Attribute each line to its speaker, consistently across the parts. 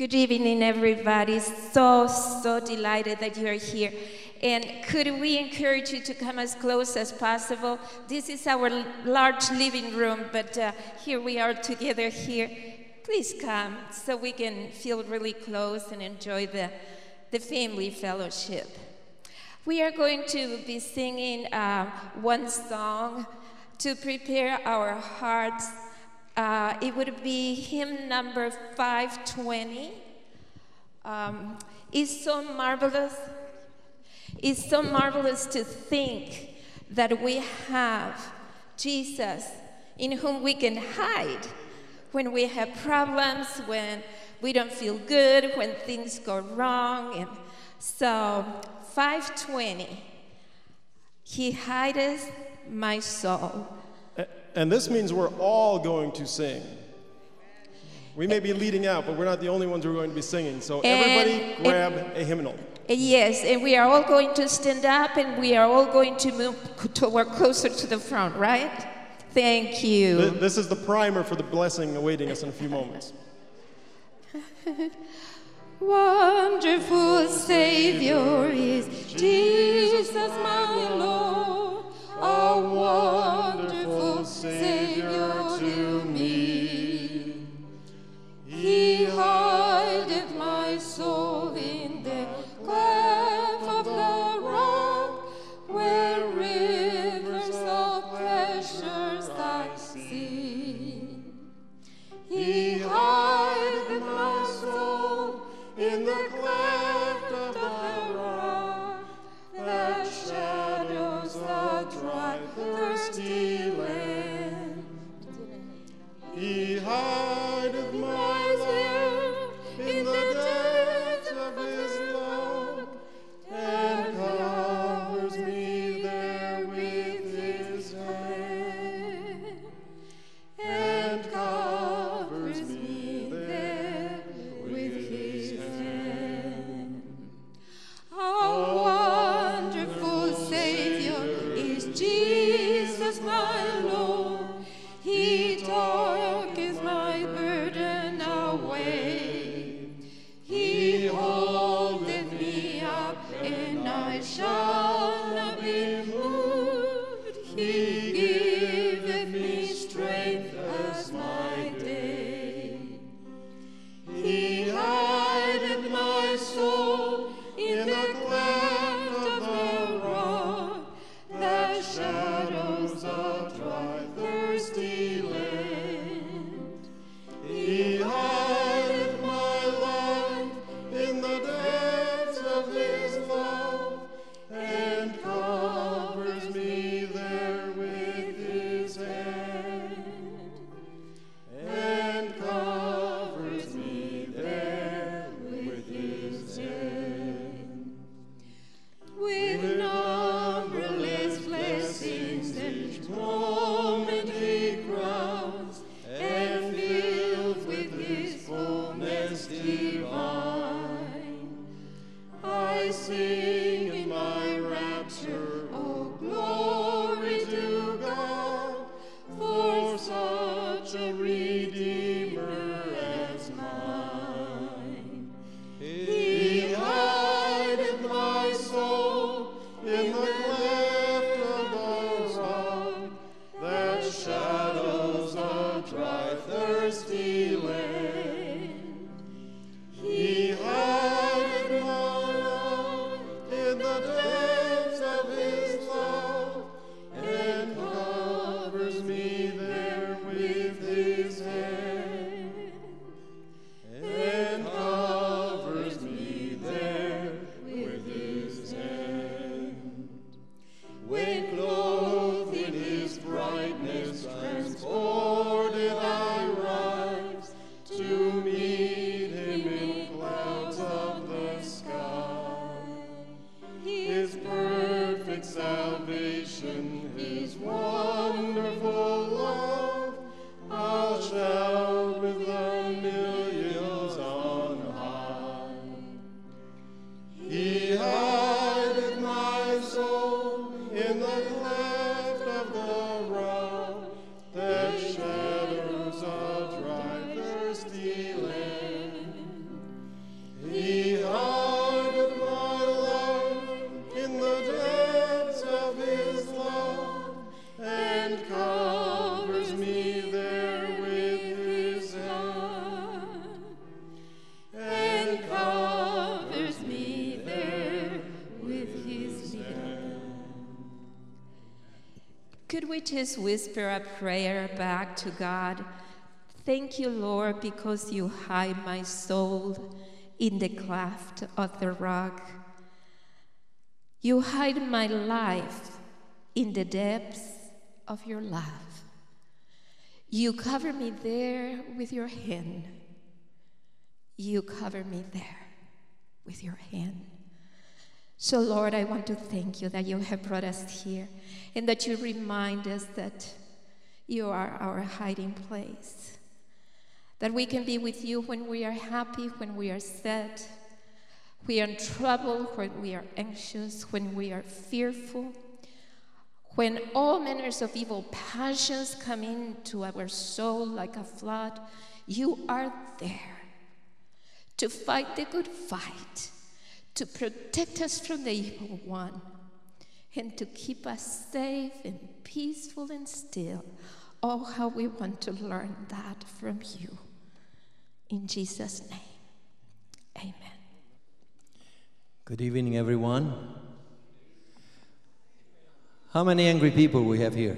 Speaker 1: Good evening, everybody. So, so delighted that you are here. And could we encourage you to come as close as possible? This is our large living room, but uh, here we are together here. Please come so we can feel really close and enjoy the, the family fellowship. We are going to be singing uh, one song to prepare our hearts uh, it would be hymn number 520. Um, it's so marvelous. It's so marvelous to think that we have Jesus in whom we can hide when we have problems, when we don't feel good, when things go wrong. And so, 520, He hides my soul.
Speaker 2: And this means we're all going to sing. We may be leading out, but we're not the only ones who are going to be singing. So everybody
Speaker 1: And-
Speaker 2: grab a hymnal.
Speaker 1: Yes, and we are all going to stand up and we are all going to move toward closer to the front, right? Thank
Speaker 2: Th-
Speaker 1: you.
Speaker 2: This is the primer for the blessing awaiting us in a few moments.
Speaker 1: Wonderful Savior is Jesus, my Lord, a wonderful Savior to me. He hideth my soul in the cleft thirsty
Speaker 3: just whisper a prayer back to God? Thank you, Lord, because you hide my soul in the cleft of the rock. You hide my life in the depths of your love. You cover me there with your hand. You cover me there with your hand. So, Lord, I want to thank you that you have brought us here and that you remind us that you are our hiding place. That we can be with you when we are happy, when we are sad, we are in trouble, when we are anxious, when we are fearful, when all manners of evil passions come into our soul like a flood. You are there to fight the good fight, to protect us from the evil one, and to keep us safe and peaceful and still. Oh, how we want to learn that from you. In Jesus' name, amen.
Speaker 4: Good evening, everyone. How many angry people we have here?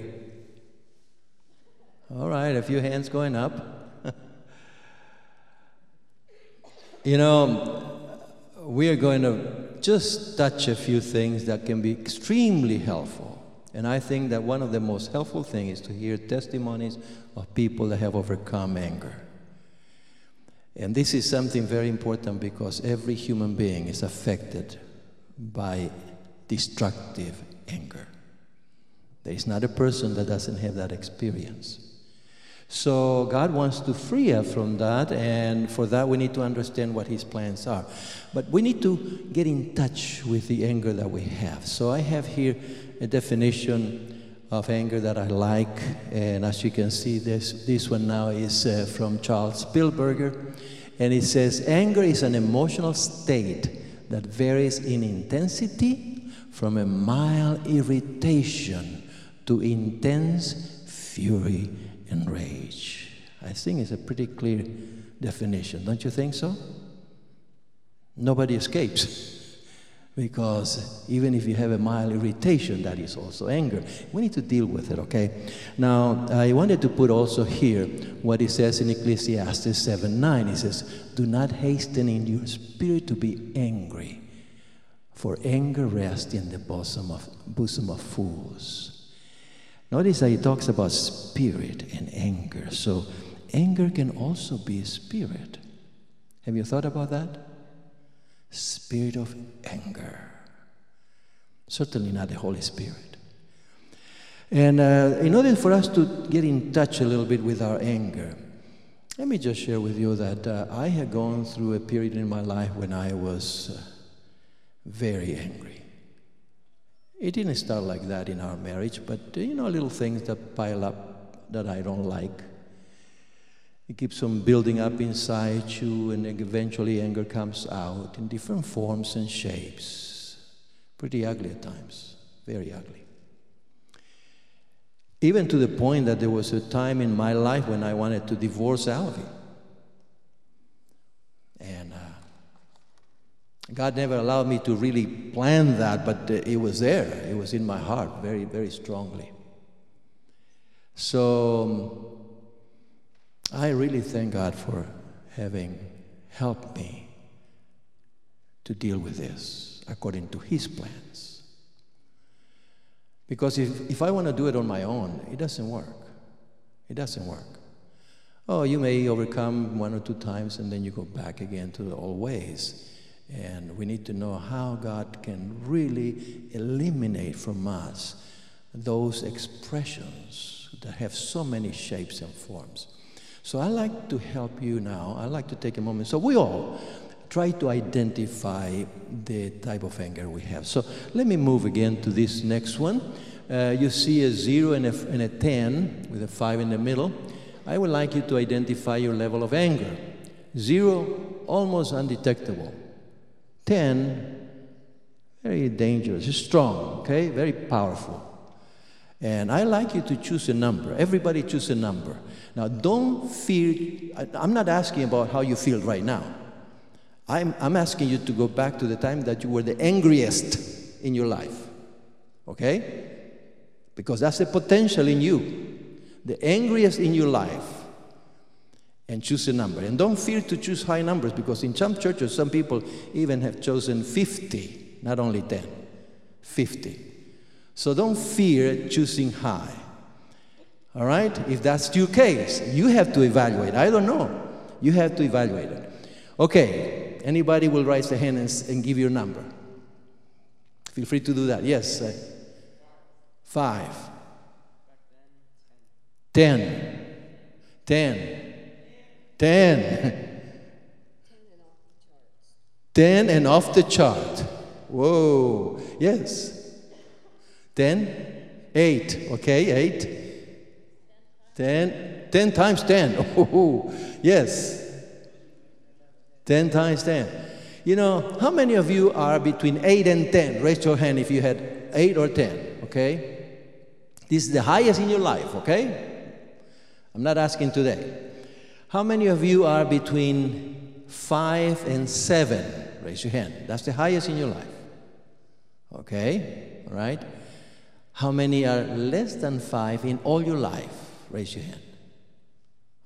Speaker 4: All right, a few hands going up. you know, we are going to just touch a few things that can be extremely helpful. And I think that one of the most helpful things is to hear testimonies of people that have overcome anger. And this is something very important because every human being is affected by destructive anger. There is not a person that doesn't have that experience. So God wants to free us from that, and for that we need to understand what His plans are. But we need to get in touch with the anger that we have. So I have here a definition of anger that I like, and as you can see, this, this one now is uh, from Charles Spielberger, and it says, Anger is an emotional state that varies in intensity from a mild irritation to intense fury and rage. I think it's a pretty clear definition, don't you think so? Nobody escapes. Because even if you have a mild irritation, that is also anger. We need to deal with it, okay? Now, I wanted to put also here what it says in Ecclesiastes 7 9. It says, Do not hasten in your spirit to be angry, for anger rests in the bosom of, bosom of fools. Notice that he talks about spirit and anger. So, anger can also be a spirit. Have you thought about that? Spirit of anger. Certainly not the Holy Spirit. And uh, in order for us to get in touch a little bit with our anger, let me just share with you that uh, I had gone through a period in my life when I was uh, very angry. It didn't start like that in our marriage, but uh, you know, little things that pile up that I don't like. It keeps on building up inside you, and eventually anger comes out in different forms and shapes. Pretty ugly at times, very ugly. Even to the point that there was a time in my life when I wanted to divorce Alvy. And uh, God never allowed me to really plan that, but uh, it was there. It was in my heart very, very strongly. So um, I really thank God for having helped me to deal with this according to His plans. Because if, if I want to do it on my own, it doesn't work. It doesn't work. Oh, you may overcome one or two times and then you go back again to the old ways. And we need to know how God can really eliminate from us those expressions that have so many shapes and forms. So I like to help you now. I like to take a moment. So we all try to identify the type of anger we have. So let me move again to this next one. Uh, you see a zero and a, and a 10 with a five in the middle. I would like you to identify your level of anger. Zero, almost undetectable. 10, very dangerous, strong, okay, very powerful. And I like you to choose a number. Everybody choose a number. Now, don't feel, I'm not asking about how you feel right now. I'm, I'm asking you to go back to the time that you were the angriest in your life. Okay? because that's the potential in you, the angriest in your life. And choose a number. And don't fear to choose high numbers because in some churches, some people even have chosen 50, not only 10, 50. So don't fear choosing high. All right? If that's your case, you have to evaluate. I don't know. You have to evaluate it. Okay, anybody will raise their hand and, and give your number. Feel free to do that. Yes. Uh, five. Ten. Ten. Ten. Ten and off the chart. Whoa. Yes. Ten. Eight. Okay, eight. Ten. Ten times ten. Oh, yes. Ten times ten. You know, how many of you are between eight and ten? Raise your hand if you had eight or ten, okay? This is the highest in your life, okay? I'm not asking today. How many of you are between five and seven? Raise your hand. That's the highest in your life. Okay, all right? How many are less than five in all your life? Raise your hand.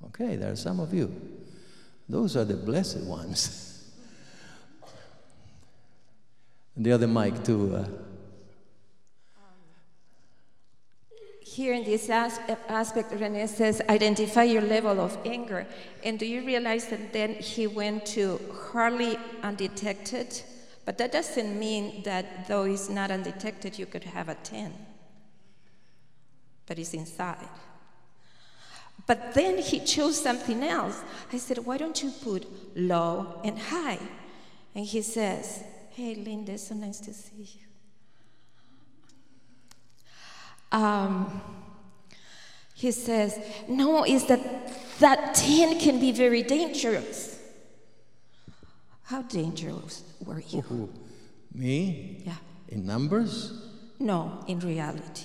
Speaker 4: Okay, there are some of you. Those are the blessed ones. the other mic, too. Uh,
Speaker 3: Here in this as- aspect, Rene says, identify your level of anger. And do you realize that then he went to hardly undetected? But that doesn't mean that though it's not undetected, you could have a 10. But it's inside. But then he chose something else. I said, why don't you put low and high? And he says, hey, Linda, so nice to see you. Um, he says, no, is that that 10 can be very dangerous. How dangerous were you?
Speaker 4: who? Me?
Speaker 3: Yeah.
Speaker 4: In numbers?
Speaker 3: No, in reality.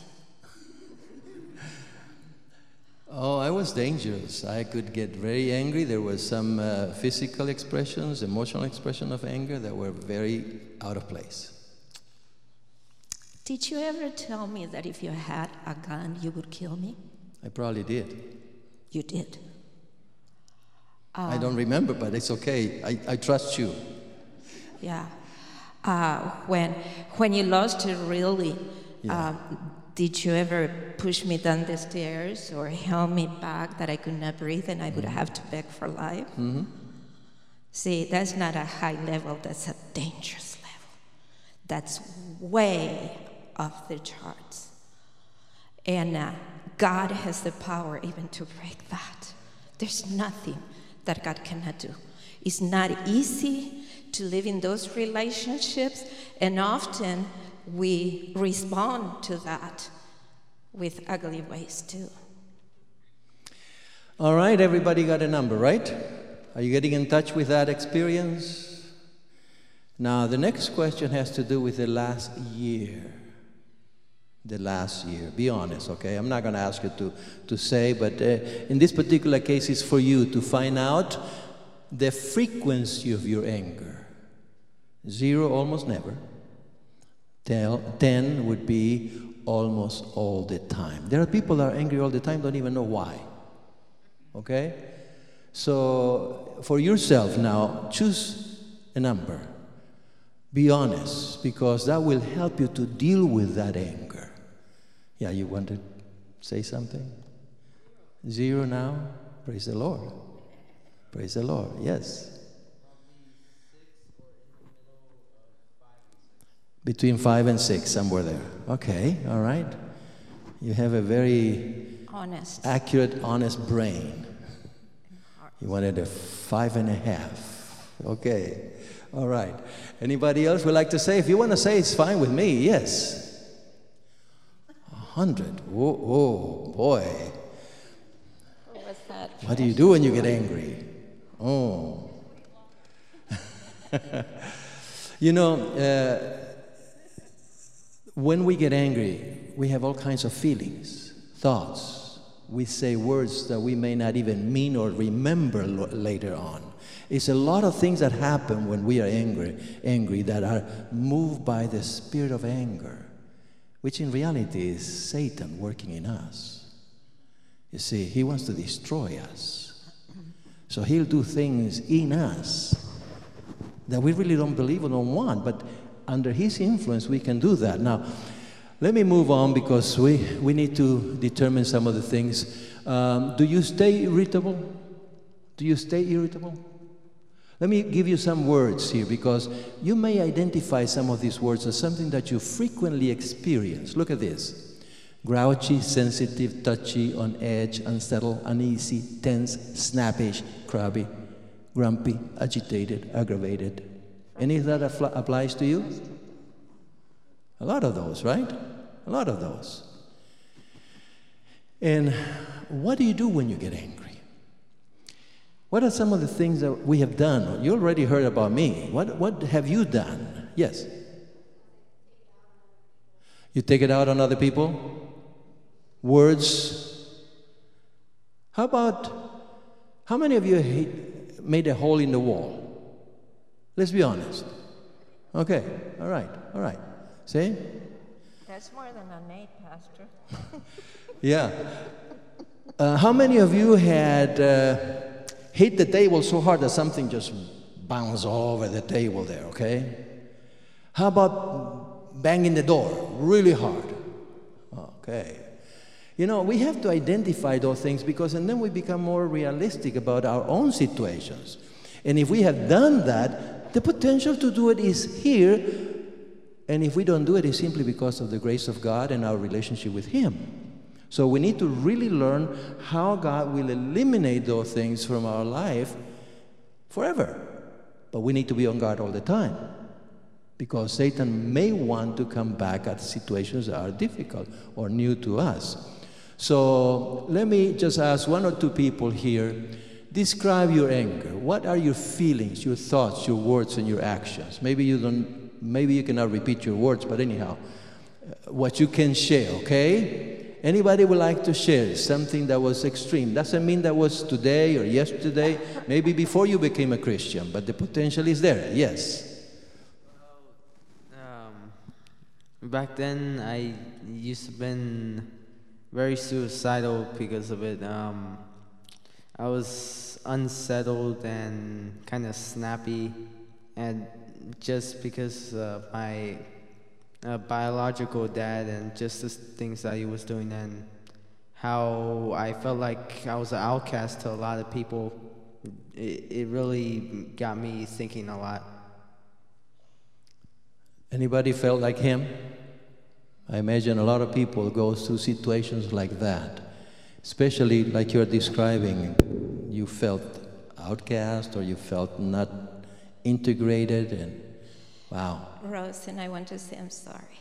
Speaker 4: Oh, I was dangerous. I could get very angry. There were some uh, physical expressions, emotional expression of anger that were very out of place.
Speaker 3: Did you ever tell me that if you had a gun, you would kill me?
Speaker 4: I probably did.
Speaker 3: You did.
Speaker 4: I don't remember, but it's okay. I, I trust you.
Speaker 3: Yeah. Uh, when when you lost it, really,
Speaker 4: Yeah.
Speaker 3: um, did you ever push me down the stairs or held me back that I could not breathe and I would have to beg for life? See, that's not a high level. That's a dangerous level. That's way off the charts. And uh, God has the power even to break that. There's nothing that God cannot do. It's not easy to live in those relationships, and often we respond to that with ugly ways too.
Speaker 4: All right, everybody got a number, right? Are you getting in touch with that experience? Now, the next question has to do with the last year. The last year. Be honest, okay? I'm not going to ask you to, to say, but uh, in this particular case, it's for you to find out the frequency of your anger. Zero, almost never. Ten would be almost all the time. There are people that are angry all the time, don't even know why. Okay? So, for yourself now, choose a number. Be honest, because that will help you to deal with that anger. Yeah, you want to say something? Zero now? Praise the Lord. Praise the Lord. Yes. Between five and six, somewhere there. Okay, all right. You have a very
Speaker 3: Honest.
Speaker 4: accurate, honest brain. You wanted a five and a half. Okay. All right. Anybody else would like to say? If you want to say, it's fine with me. Yes. A hundred. Whoa, whoa, boy.
Speaker 3: What?
Speaker 4: What do you do when you get angry? Oh. you know, uh, when we get angry, we have all kinds of feelings, thoughts. We say words that we may not even mean or remember lo- later on. It's a lot of things that happen when we are angry, angry that are moved by the spirit of anger. Which in reality is Satan working in us. You see, he wants to destroy us. So he'll do things in us that we really don't believe or don't want, but under his influence, we can do that. Now, let me move on because we, we need to determine some of the things. Um, do you stay irritable? Do you stay irritable? Let me give you some words here because you may identify some of these words as something that you frequently experience. Look at this grouchy, sensitive, touchy, on edge, unsettled, uneasy, tense, snappish, crabby, grumpy, agitated, aggravated. Any of that applies to you? A lot of those, right? A lot of those. And what do you do when you get angry? What are some of the things that we have done? You already heard about me. What, what have you done? Yes. You take it out on other people? Words? How about, how many of you made a hole in the wall? Let's be honest. Okay, all right, all right. See?
Speaker 3: That's more than a Nate, Pastor.
Speaker 4: Yeah. Uh, how many of you had uh, hit the table so hard that something just bounced over the table there, okay? How about banging the door really hard? Okay. You know, we have to identify those things because, and then we become more realistic about our own situations. And if we have done that, the potential to do it is here. And if we don't do it, it's simply because of the grace of God and our relationship with Him. So we need to really learn how God will eliminate those things from our life forever. But we need to be on guard all the time because Satan may want to come back at situations that are difficult or new to us. So let me just ask one or two people here describe your anger. What are your feelings, your thoughts, your words, and your actions? Maybe you don't, maybe you cannot repeat your words, but anyhow, uh, what you can share, okay? Anybody would like to share something that was extreme? Doesn't mean that was today or yesterday, maybe before you became a Christian, but the potential is there. Yes.
Speaker 5: Um, back then, I used to been very suicidal because of it. Um, I was unsettled and kind of snappy, and just because my uh, biological dad and just the things that he was doing and how I felt like I was an outcast to a lot of people, it, it really got me thinking a lot.
Speaker 4: Anybody felt like him? I imagine a lot of people go through situations like that, especially like you're describing. You felt outcast or you felt not integrated, and wow.
Speaker 3: Rose, and I want to say I'm sorry.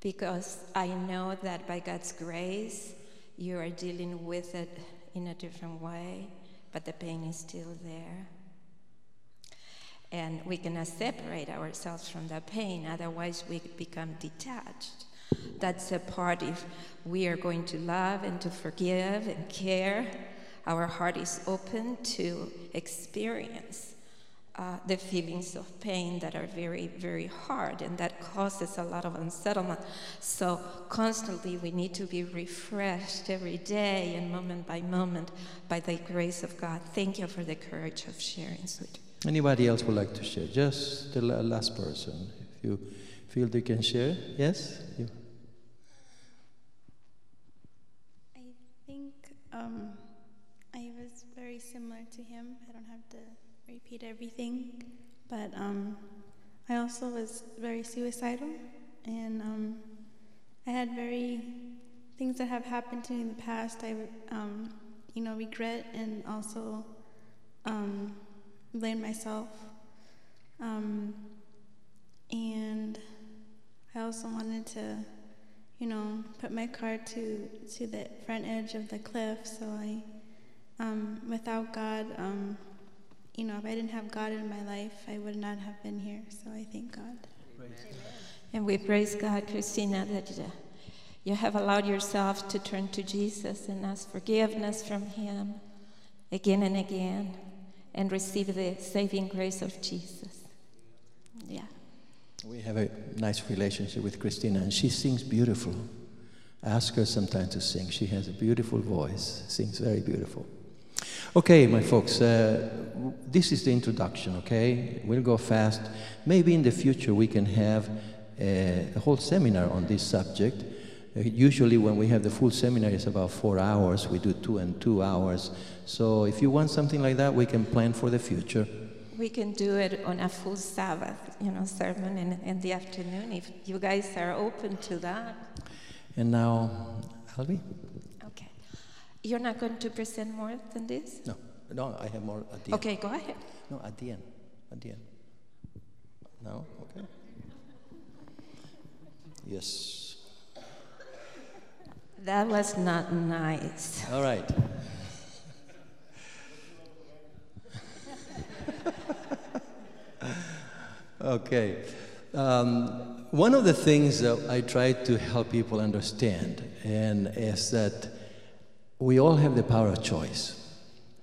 Speaker 3: Because I know that by God's grace, you are dealing with it in a different way, but the pain is still there. And we cannot separate ourselves from the pain, otherwise, we become detached. That's a part if we are going to love and to forgive and care, our heart is open to experience uh, the feelings of pain that are very, very hard, and that causes a lot of unsettlement. So, constantly, we need to be refreshed every day and moment by moment by the grace of God. Thank you for the courage of sharing, sweetie.
Speaker 4: Anybody else would like to share? Just the last person. If you feel they can share, yes? You.
Speaker 6: I think um, I was very similar to him. I don't have to repeat everything, but um, I also was very suicidal, and um, I had very things that have happened to me in the past. I, um, you know, regret and also um, blame myself, um, and I also wanted to you know, put my car to to the front edge of the cliff. So I, um, without God, um, you know, if I didn't have God in my life, I would not have been here. So I thank God.
Speaker 3: And we praise God, Christina, that uh, you have allowed yourself to turn to Jesus and ask forgiveness from Him again and again and receive the saving grace of Jesus. Yeah.
Speaker 4: We have a nice relationship with Christina, and she sings beautiful. I Ask her sometimes to sing. She has a beautiful voice, sings very beautiful. Okay, my folks, uh, this is the introduction, okay? We'll go fast. Maybe in the future we can have a, a whole seminar on this subject. Uh, usually, when we have the full seminar, it's about four hours. We do two and two hours. So, if you want something like that, we can plan for the future.
Speaker 3: We can do it on a full Sabbath, you know, sermon in, in the afternoon if you guys are open to that.
Speaker 4: And now, Albi?
Speaker 3: Okay. You're not going to present more than this?
Speaker 4: No, no, I have more at the end.
Speaker 3: Okay, go ahead.
Speaker 4: No, at the end. At the end. No? Okay. Yes.
Speaker 3: That was not nice.
Speaker 4: All right. okay. Um, one of the things that I try to help people understand and is that we all have the power of choice.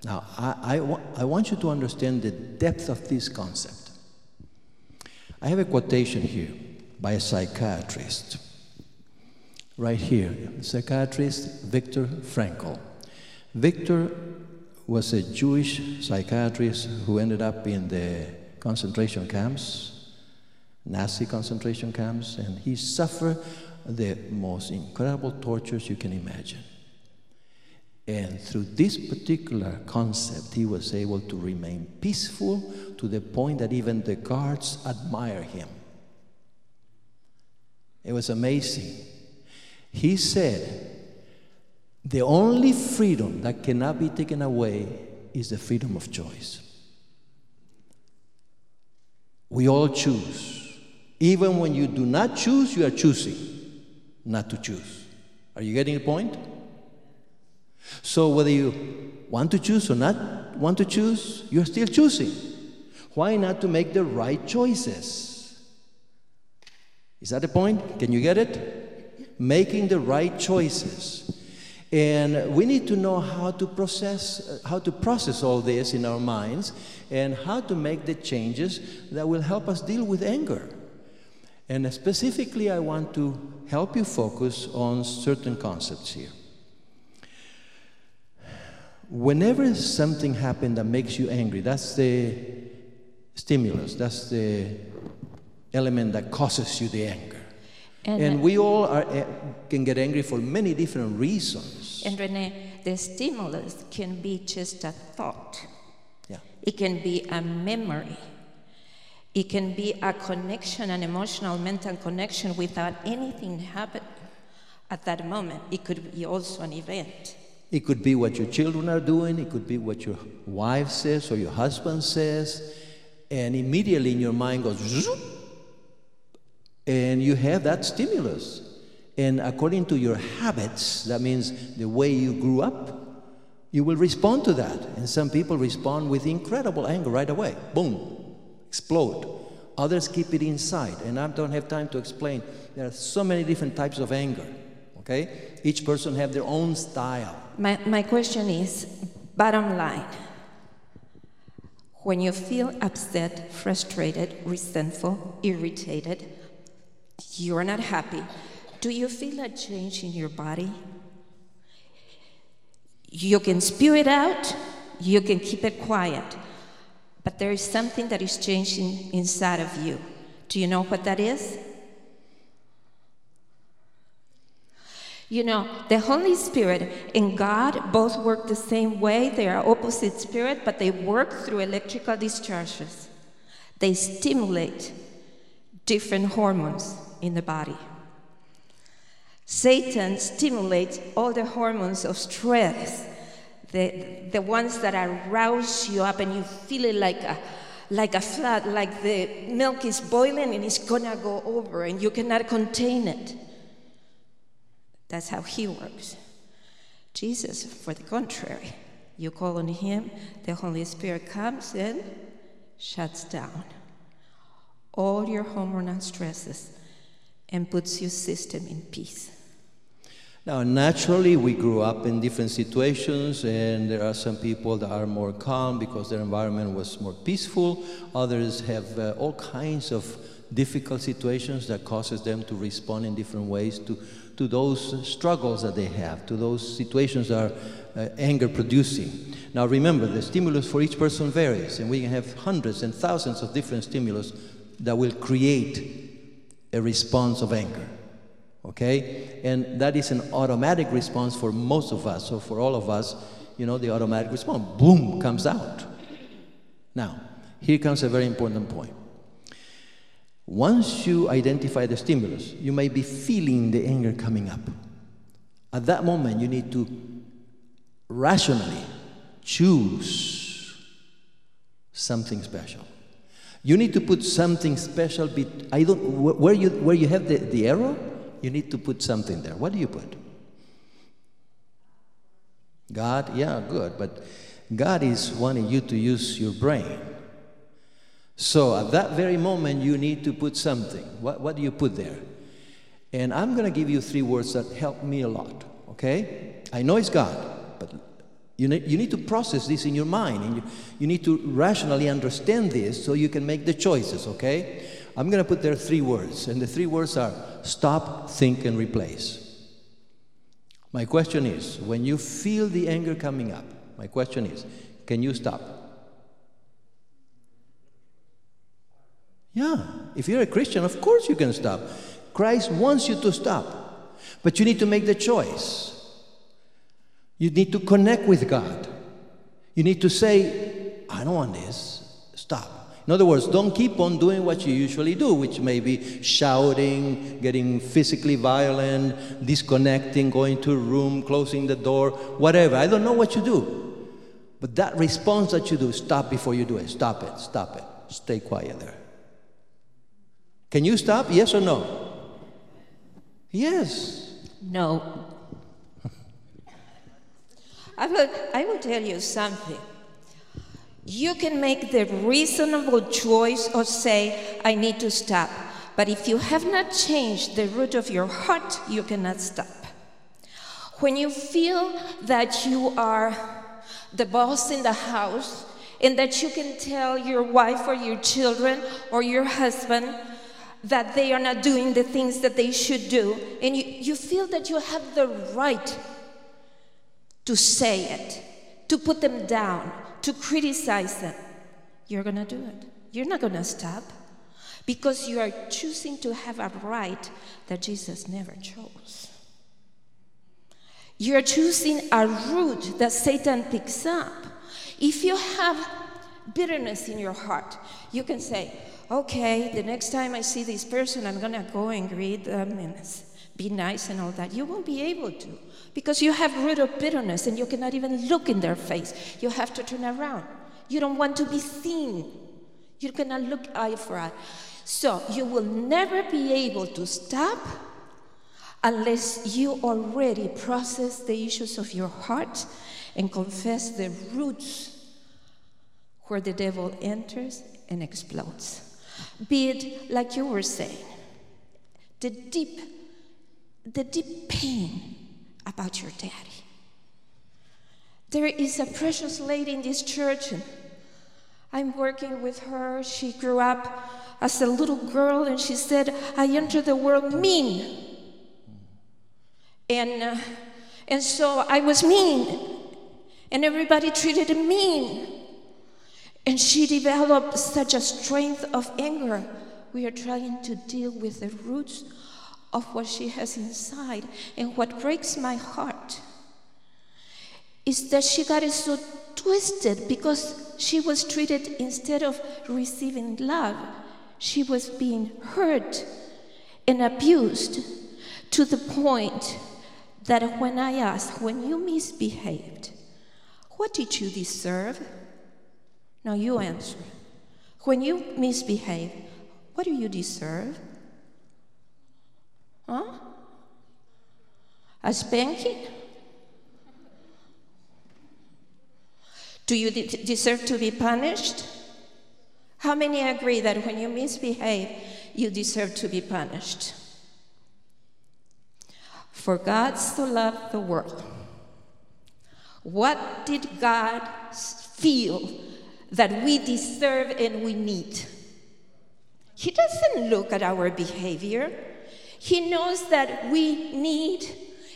Speaker 4: Now, I, I, wa- I want you to understand the depth of this concept. I have a quotation here by a psychiatrist. Right here, psychiatrist Viktor Frankl. Viktor was a Jewish psychiatrist who ended up in the concentration camps, Nazi concentration camps, and he suffered the most incredible tortures you can imagine. And through this particular concept, he was able to remain peaceful to the point that even the guards admire him. It was amazing. He said, The only freedom that cannot be taken away is the freedom of choice. We all choose. Even when you do not choose, you are choosing not to choose. Are you getting the point? So, whether you want to choose or not want to choose, you're still choosing. Why not to make the right choices? Is that the point? Can you get it? Making the right choices. And we need to know how to process uh, how to process all this in our minds and how to make the changes that will help us deal with anger. And specifically I want to help you focus on certain concepts here. Whenever something happens that makes you angry, that's the stimulus, that's the element that causes you the anger.
Speaker 3: And,
Speaker 4: And we all are, eh, can get angry for many different reasons.
Speaker 3: and Renee, the stimulus can be just a thought.
Speaker 4: Yeah.
Speaker 3: It can be a memory. It can be a connection, an emotional, mental connection without anything happening at that moment. It could be also an event.
Speaker 4: It could be what your children are doing, it could be what your wife says or your husband says, and immediately in your mind goes, zoop, and you have that stimulus. And according to your habits, that means the way you grew up, you will respond to that. And some people respond with incredible anger right away. Boom, explode. Others keep it inside. And I don't have time to explain. There are so many different types of anger. Okay? Each person have their own style.
Speaker 3: My, my question is bottom line. When you feel upset, frustrated, resentful, irritated, you're not happy, do you feel a change in your body? You can spew it out, you can keep it quiet, but there is something that is changing inside of you. Do you know what that is? You know, the Holy Spirit and God both work the same way. They are opposite spirit, but they work through electrical discharges. They stimulate different hormones in the body. Satan stimulates all the hormones of stress, the, the ones that arouse you up and you feel it like a, like a flood, like the milk is boiling and it's gonna go over and you cannot contain it. That's how he works. Jesus, for the contrary, you call on him, the Holy Spirit comes and shuts down all your hormonal stresses and puts your system in peace.
Speaker 4: Now, naturally, we grew up in different situations, and there are some people that are more calm because their environment was more peaceful. Others have uh, all kinds of difficult situations that causes them to respond in different ways to, to those struggles that they have, to those situations that are uh, anger producing. Now remember, the stimulus for each person varies, and we can have hundreds and thousands of different stimulus that will create a response of anger. Okay? And that is an automatic response for most of us. So for all of us, you know, the automatic response, boom, comes out. Now, here comes a very important point. Once you identify the stimulus, you may be feeling the anger coming up. At that moment, you need to rationally choose something special. You need to put something special. Be, I don't, where, you, where you have the, the arrow, you need to put something there. What do you put? God, yeah, good, but God is wanting you to use your brain. So at that very moment, you need to put something. What, what do you put there? And I'm going to give you three words that help me a lot, okay? I know it's God, but you need, you need to process this in your mind. And you, you need to rationally understand this so you can make the choices, okay? I'm going to put there three words, and the three words are stop, think, and replace. My question is when you feel the anger coming up, my question is can you stop? Yeah, if you're a Christian, of course you can stop. Christ wants you to stop, but you need to make the choice. You need to connect with God. You need to say, I don't want this. Stop. In other words, don't keep on doing what you usually do, which may be shouting, getting physically violent, disconnecting, going to a room, closing the door, whatever. I don't know what you do. But that response that you do, stop before you do it. Stop it. Stop it. Stay quiet there. Can you stop? Yes or no? Yes.
Speaker 3: No. I will, I will tell you something. You can make the reasonable choice or say, I need to stop. But if you have not changed the root of your heart, you cannot stop. When you feel that you are the boss in the house and that you can tell your wife or your children or your husband that they are not doing the things that they should do, and you, you feel that you have the right to say it, to put them down, to criticize them, you're going to do it. You're not going to stop because you are choosing to have a right that Jesus never chose. You're choosing a root that Satan picks up. If you have bitterness in your heart, you can say, okay, the next time I see this person, I'm going to go and greet them and be nice and all that. You won't be able to because you have root of bitterness and you cannot even look in their face. You have to turn around. You don't want to be seen. You cannot look eye for eye. So you will never be able to stop unless you already process the issues of your heart and confess the roots where the devil enters and explodes. Be it like you were saying, the deep, the deep pain about your daddy. There is a precious lady in this church, and I'm working with her. She grew up as a little girl, and she said, I entered the world mean. And, uh, and so I was mean, and everybody treated me mean. And she developed such a strength of anger. We are trying to deal with the roots of what she has inside. And what breaks my heart is that she got it so twisted because she was treated instead of receiving love, she was being hurt and abused to the point that when I asked, when you misbehaved, what did you deserve? Now you answer. When you misbehave, what do you deserve? Huh? A spanking? Do you de- deserve to be punished? How many agree that when you misbehave, you deserve to be punished? For God so loved the world. What did God feel that we deserve and we need? He doesn't look at our behavior. He knows that we need,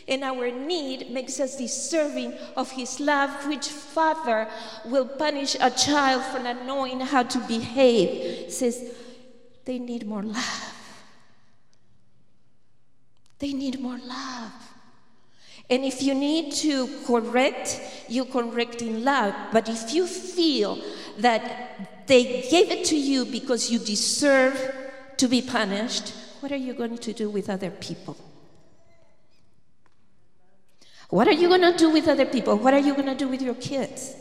Speaker 3: and our need makes us deserving of His love, which Father will punish a child for not knowing how to behave. Says they need more love. They need more love. And if you need to correct, you correct in love. But if you feel that they gave it to you because you deserve to be punished, what are you going to do with other people? What are you going to do with other people? What are you going to do with your kids?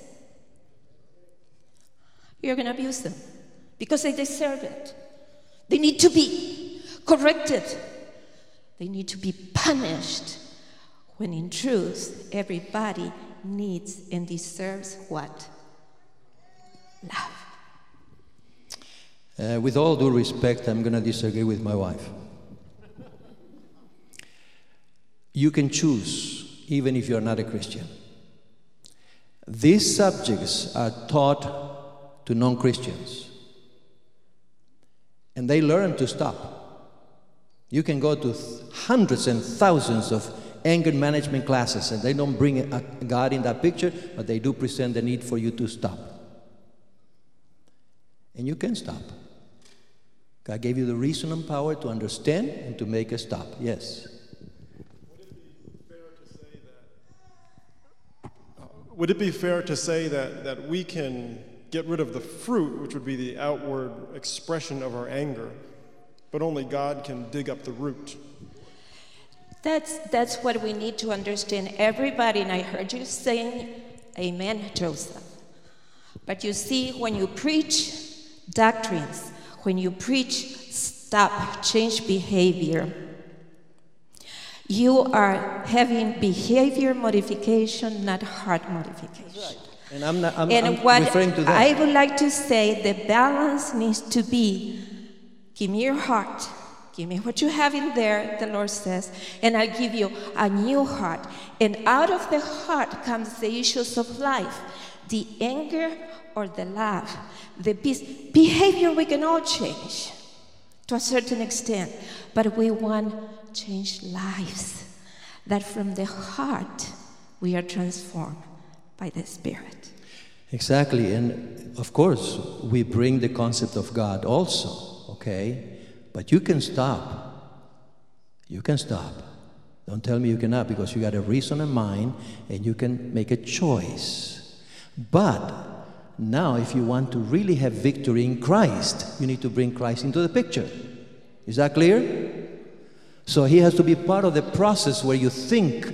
Speaker 3: You're going to abuse them because they deserve it. They need to be corrected. They need to be punished when in truth everybody needs and deserves what? Love.
Speaker 4: Uh, with all due respect, I'm going to disagree with my wife. You can choose, even if you're not a Christian. These subjects are taught to non Christians, and they learn to stop. You can go to hundreds and thousands of anger management classes, and they don't bring God in that picture, but they do present the need for you to stop. And you can stop. God gave you the reason and power to understand and to make a stop. Yes.
Speaker 2: Would it be fair to say that, that we can get rid of the fruit, which would be the outward expression of our anger, but only God can dig up the root?
Speaker 3: That's, that's what we need to understand. Everybody, and I heard you saying, Amen, Joseph. But you see, when you preach doctrines, when you preach stop, change behavior, you are having behavior modification, not heart modification.
Speaker 4: And I'm, not, I'm,
Speaker 3: and
Speaker 4: I'm
Speaker 3: what
Speaker 4: referring to that.
Speaker 3: I would like to say the balance needs to be give me your heart, give me what you have in there, the Lord says, and I'll give you a new heart. And out of the heart comes the issues of life the anger or the love, the peace. Behavior we can all change to a certain extent, but we want change lives. That from the heart we are transformed by the Spirit.
Speaker 4: Exactly, and of course, we bring the concept of God also, okay? But you can stop. You can stop. Don't tell me you cannot because you got a reason in mind and you can make a choice. But now, if you want to really have victory in Christ, you need to bring Christ into the picture. Is that clear? So he has to be part of the process where you think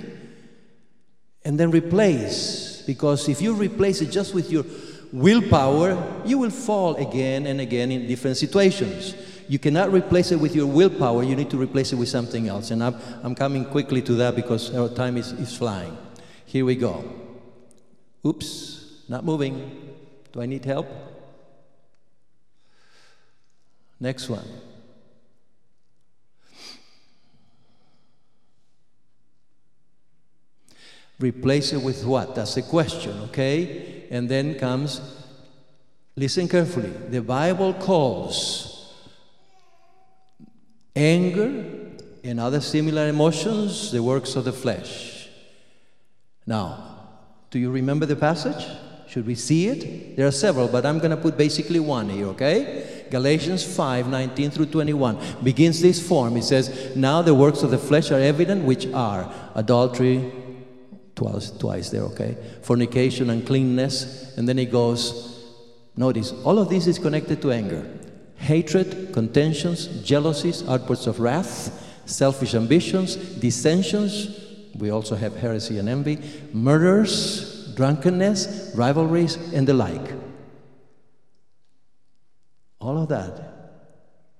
Speaker 4: and then replace. Because if you replace it just with your willpower, you will fall again and again in different situations. You cannot replace it with your willpower, you need to replace it with something else. And I'm, I'm coming quickly to that because our time is, is flying. Here we go. Oops, not moving. Do I need help? Next one. Replace it with what? That's the question, okay? And then comes, listen carefully. The Bible calls anger and other similar emotions the works of the flesh. Now, do you remember the passage? Should we see it? There are several, but I'm going to put basically one here, okay? Galatians 5 19 through 21 begins this form. It says, Now the works of the flesh are evident, which are adultery, twice, twice there, okay? Fornication, uncleanness, and then he goes, notice, all of this is connected to anger. Hatred, contentions, jealousies, outbursts of wrath, selfish ambitions, dissensions, we also have heresy and envy, murders, drunkenness, rivalries, and the like. All of that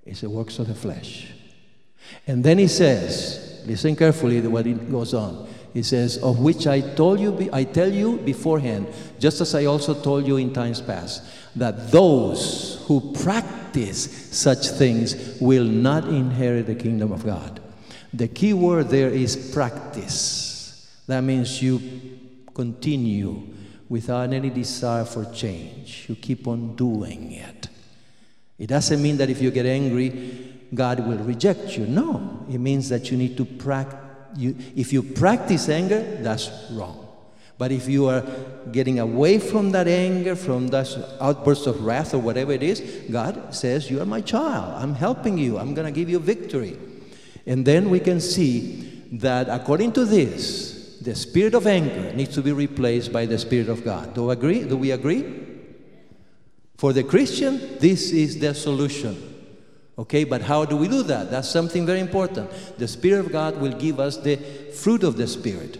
Speaker 4: is the works of the flesh. And then he says, listen carefully to what it goes on. He says, Of which I told you, I tell you beforehand, just as I also told you in times past, that those who practice such things will not inherit the kingdom of God. The key word there is practice. That means you continue without any desire for change. You keep on doing it. It doesn't mean that if you get angry, God will reject you. No, it means that you need to practice. If you practice anger, that's wrong. But if you are getting away from that anger, from that outburst of wrath or whatever it is, God says, You are my child. I'm helping you. I'm going to give you victory. And then we can see that according to this, the spirit of anger needs to be replaced by the spirit of God. Do, agree? Do we agree? For the Christian, this is the solution. Okay, but how do we do that? That's something very important. The Spirit of God will give us the fruit of the Spirit.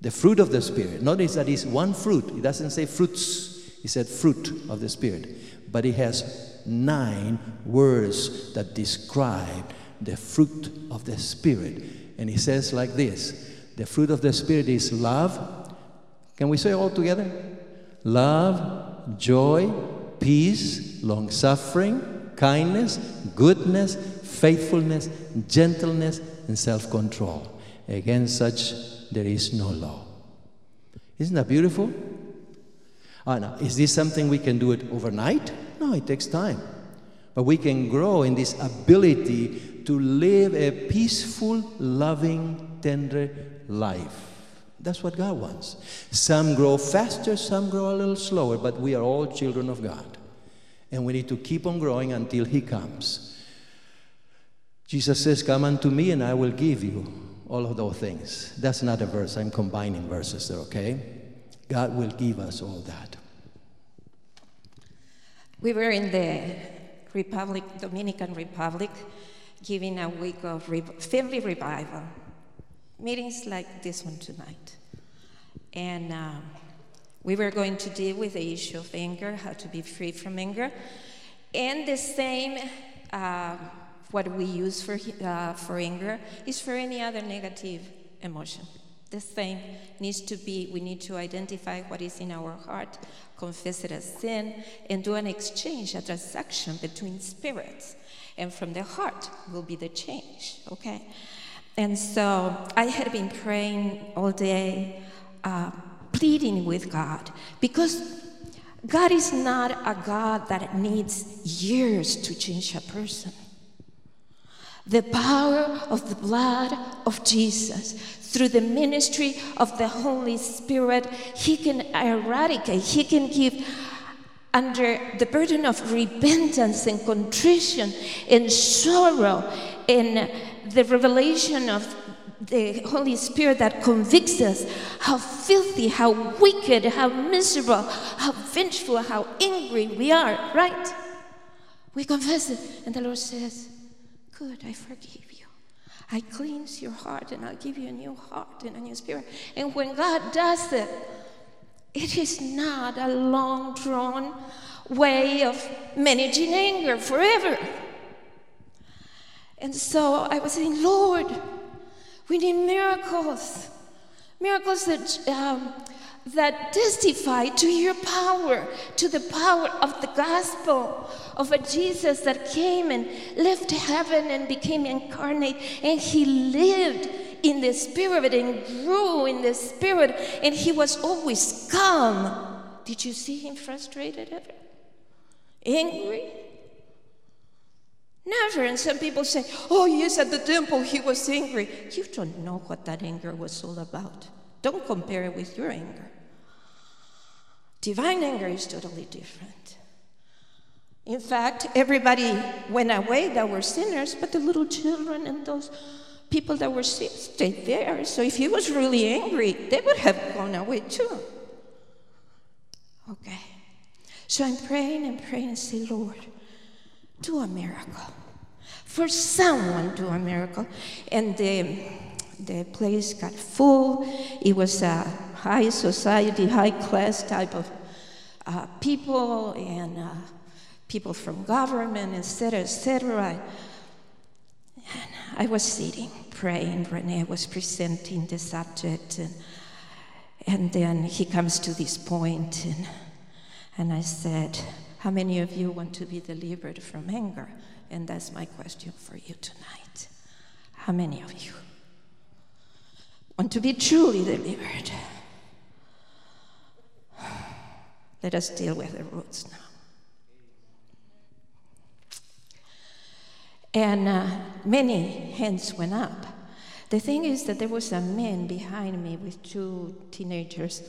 Speaker 4: The fruit of the Spirit. Notice that it's one fruit. It doesn't say fruits, it said fruit of the Spirit. But it has nine words that describe the fruit of the Spirit. And he says like this the fruit of the Spirit is love. Can we say all together? Love, joy, peace, long suffering, kindness, goodness, faithfulness, gentleness, and self control. Against such there is no law. Isn't that beautiful? Oh, now, is this something we can do it overnight? No, it takes time. But we can grow in this ability to live a peaceful, loving, tender life. That's what God wants. Some grow faster, some grow a little slower, but we are all children of God. And we need to keep on growing until He comes. Jesus says, Come unto me, and I will give you all of those things. That's not a verse. I'm combining verses there, okay? God will give us all that.
Speaker 3: We were in the Republic, Dominican Republic, giving a week of re- family revival. Meetings like this one tonight. And um, we were going to deal with the issue of anger, how to be free from anger. And the same, uh, what we use for, uh, for anger is for any other negative emotion. The same needs to be, we need to identify what is in our heart, confess it as sin, and do an exchange, a transaction between spirits. And from the heart will be the change, okay? And so I had been praying all day, uh, pleading with God, because God is not a God that needs years to change a person. The power of the blood of Jesus, through the ministry of the Holy Spirit, He can eradicate, He can give under the burden of repentance and contrition and sorrow and the revelation of the Holy Spirit that convicts us how filthy, how wicked, how miserable, how vengeful, how angry we are, right? We confess it, and the Lord says, Good, I forgive you. I cleanse your heart, and I'll give you a new heart and a new spirit. And when God does it, it is not a long drawn way of managing anger forever. And so I was saying, Lord, we need miracles. Miracles that, um, that testify to your power, to the power of the gospel of a Jesus that came and left heaven and became incarnate, and he lived in the spirit and grew in the spirit, and he was always calm. Did you see him frustrated ever? Angry? Never. And some people say, oh, yes, at the temple he was angry. You don't know what that anger was all about. Don't compare it with your anger. Divine anger is totally different. In fact, everybody went away that were sinners, but the little children and those people that were sick stayed there. So if he was really angry, they would have gone away too. Okay. So I'm praying and praying and say, Lord, do a miracle. For someone, do a miracle. And the, the place got full. It was a high society, high class type of uh, people and uh, people from government, etc., etc. And I was sitting, praying. Renee was presenting the subject. And, and then he comes to this point, and, and I said, How many of you want to be delivered from anger? And that's my question for you tonight. How many of you want to be truly delivered? Let us deal with the roots now. And uh, many hands went up. The thing is that there was a man behind me with two teenagers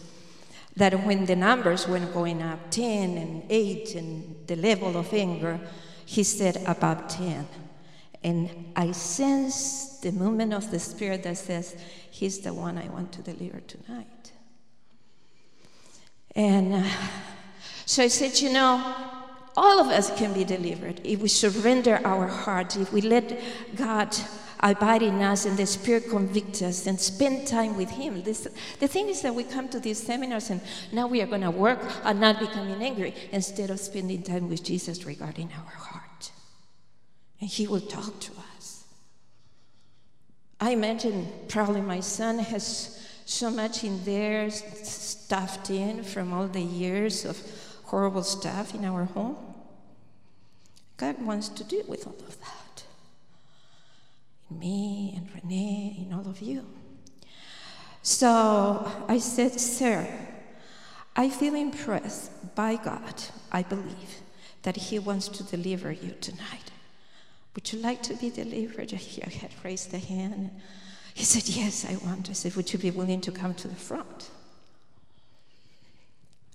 Speaker 3: that when the numbers went going up 10 and 8 and the level of anger, he said about 10. And I sense the movement of the Spirit that says, He's the one I want to deliver tonight. And uh, so I said, You know, all of us can be delivered if we surrender our hearts, if we let God abide in us and the Spirit convict us and spend time with Him. This, the thing is that we come to these seminars and now we are going to work on not becoming angry instead of spending time with Jesus regarding our heart. And He will talk to us. I imagine probably my son has so much in there stuffed in from all the years of horrible stuff in our home. God wants to deal with all of that in me and Renee and all of you. So I said, Sir, I feel impressed by God. I believe that He wants to deliver you tonight. Would you like to be delivered? He had raised a hand. He said, Yes, I want. I said, Would you be willing to come to the front?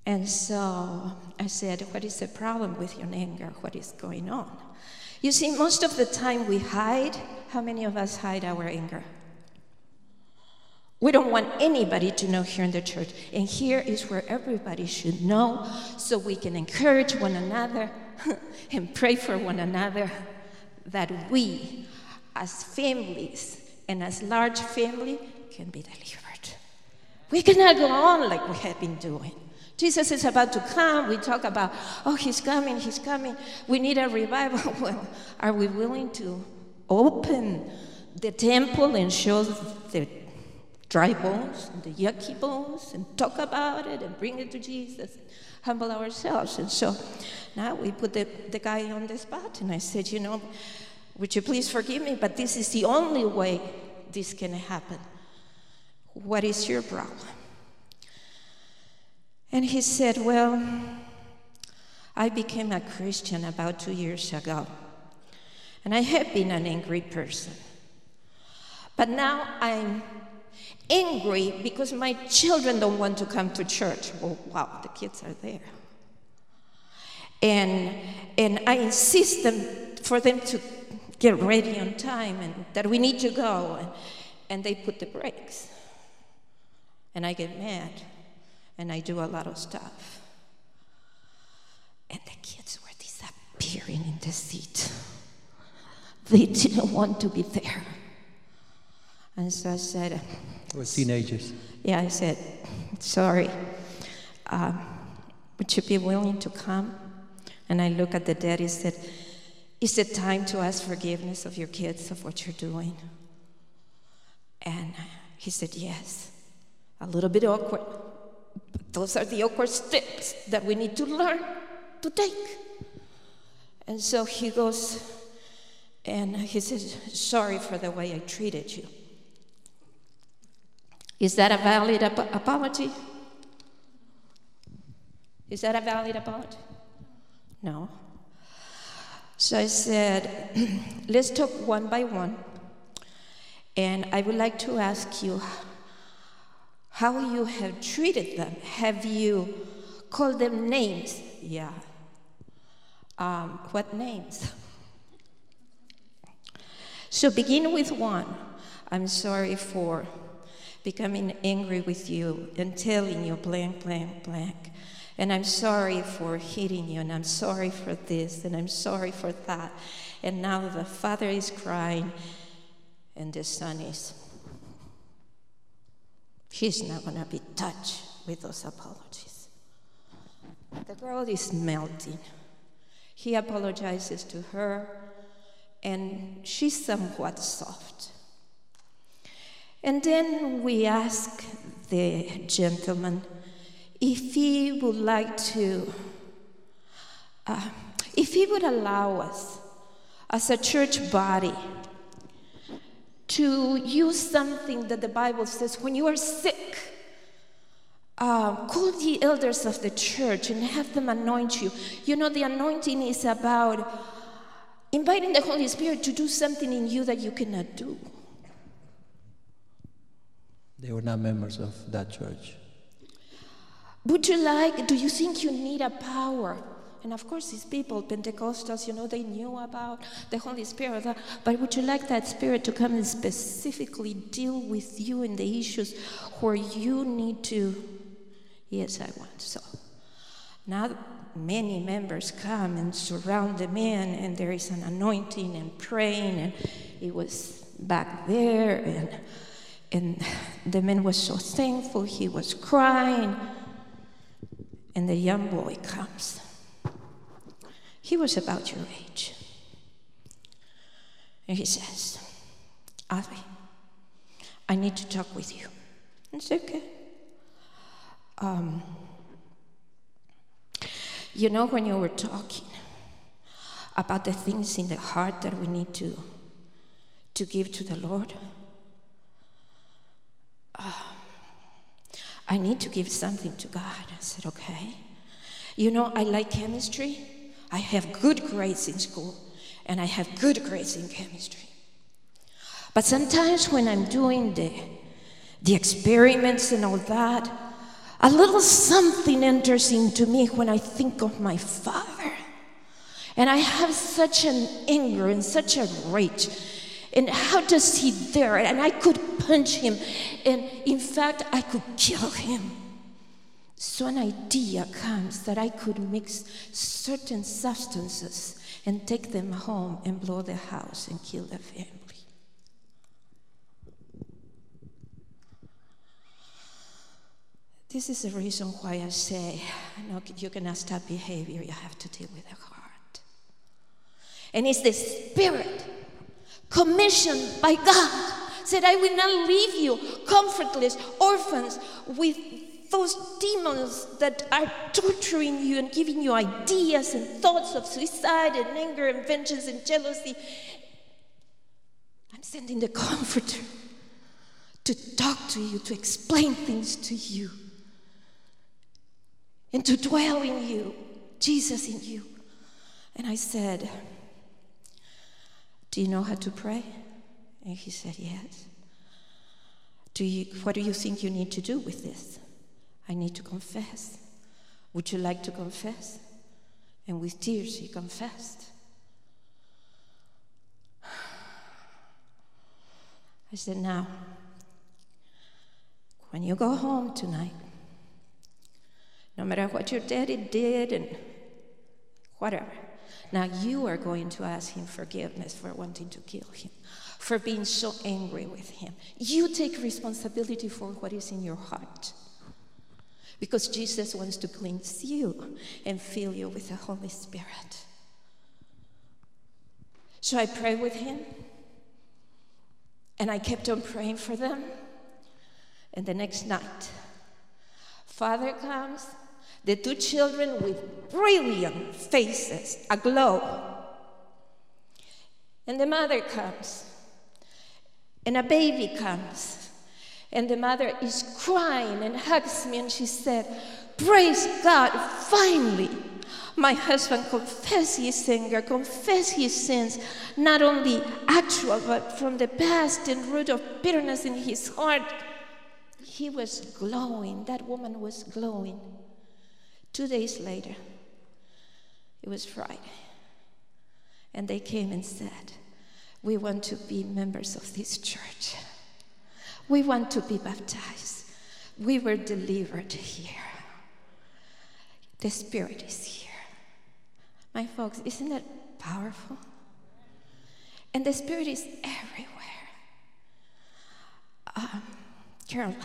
Speaker 3: And so I said, What is the problem with your anger? What is going on? You see, most of the time we hide. How many of us hide our anger? We don't want anybody to know here in the church. And here is where everybody should know so we can encourage one another and pray for one another that we, as families and as large family, can be delivered. We cannot go on like we have been doing. Jesus is about to come. We talk about, oh, he's coming, he's coming. We need a revival. Well, are we willing to open the temple and show the dry bones and the yucky bones and talk about it and bring it to Jesus? and Humble ourselves. And so now we put the, the guy on the spot, and I said, you know, would you please forgive me, but this is the only way this can happen. What is your problem? And he said, Well, I became a Christian about two years ago, and I have been an angry person. But now I'm angry because my children don't want to come to church. Well, wow, the kids are there. And, and I insist them, for them to get ready on time and that we need to go. And, and they put the brakes. And I get mad and I do a lot of stuff. And the kids were disappearing in the seat. They didn't want to be there. And so I said,
Speaker 4: With teenagers.
Speaker 3: Yeah, I said, sorry. Um, would you be willing to come? And I look at the dad, he said, Is it time to ask forgiveness of your kids of what you're doing? And he said, Yes. A little bit awkward, But those are the awkward steps that we need to learn to take. And so he goes and he says, Sorry for the way I treated you. Is that a valid ap- apology? Is that a valid apology? No. So I said, Let's talk one by one. And I would like to ask you how you have treated them. Have you called them names? Yeah. Um, what names? So begin with one. I'm sorry for becoming angry with you and telling you blank, blank, blank. And I'm sorry for hitting you, and I'm sorry for this, and I'm sorry for that. And now the father is crying, and the son is He's not going to be touched with those apologies. The girl is melting. He apologizes to her, and she's somewhat soft. And then we ask the gentleman if he would like to, uh, if he would allow us as a church body to use something that the Bible says when you are sick, uh, call the elders of the church and have them anoint you. You know, the anointing is about inviting the Holy Spirit to do something in you that you cannot do.
Speaker 4: They were not members of that church.
Speaker 3: Would you like, do you think you need a power? And of course, these people, Pentecostals, you know, they knew about the Holy Spirit. Uh, but would you like that Spirit to come and specifically deal with you in the issues where you need to? Yes, I want so. Now, many members come and surround the man, and there is an anointing and praying, and it was back there, and and the man was so thankful, he was crying. And the young boy comes. He was about your age. And he says, Avi, I need to talk with you. And it's okay. Um, you know, when you were talking about the things in the heart that we need to, to give to the Lord, uh, I need to give something to God. I said, okay. You know, I like chemistry. I have good grades in school, and I have good grades in chemistry. But sometimes when I'm doing the, the experiments and all that, a little something enters into me when I think of my father. And I have such an anger and such a rage. And how does he dare? And I could punch him. And in fact, I could kill him. So an idea comes that I could mix certain substances and take them home and blow the house and kill the family. This is the reason why I say, no, you cannot stop behavior, you have to deal with the heart. And it's the spirit commissioned by God said, I will not leave you comfortless, orphans, with those demons that are torturing you and giving you ideas and thoughts of suicide and anger and vengeance and jealousy. I'm sending the comforter to talk to you, to explain things to you, and to dwell in you, Jesus in you. And I said, Do you know how to pray? And he said, Yes. Do you, what do you think you need to do with this? I need to confess. Would you like to confess? And with tears, he confessed. I said, Now, when you go home tonight, no matter what your daddy did and whatever, now you are going to ask him forgiveness for wanting to kill him for being so angry with him. You take responsibility for what is in your heart. Because Jesus wants to cleanse you and fill you with the Holy Spirit. So I prayed with him, and I kept on praying for them. And the next night, Father comes, the two children with brilliant faces, aglow. And the mother comes, and a baby comes. And the mother is crying and hugs me, and she said, Praise God, finally. My husband confessed his anger, confessed his sins, not only actual, but from the past and root of bitterness in his heart. He was glowing. That woman was glowing. Two days later, it was Friday, and they came and said, we want to be members of this church. We want to be baptized. We were delivered here. The Spirit is here. My folks, isn't that powerful? And the Spirit is everywhere. Um, Caroline,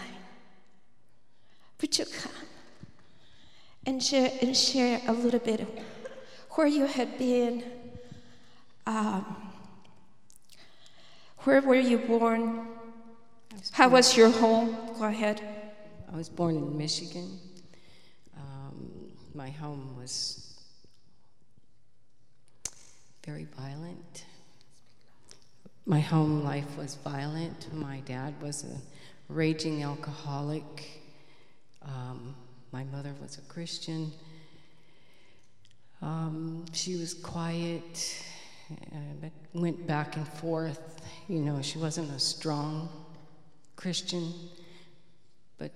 Speaker 3: would you come and share, and share a little bit where you had been? Um, where were you born? How was your home? Go ahead.
Speaker 7: I was born in Michigan. Um, my home was very violent. My home life was violent. My dad was a raging alcoholic. Um, my mother was a Christian. Um, she was quiet. It went back and forth. You know, she wasn't a strong Christian, but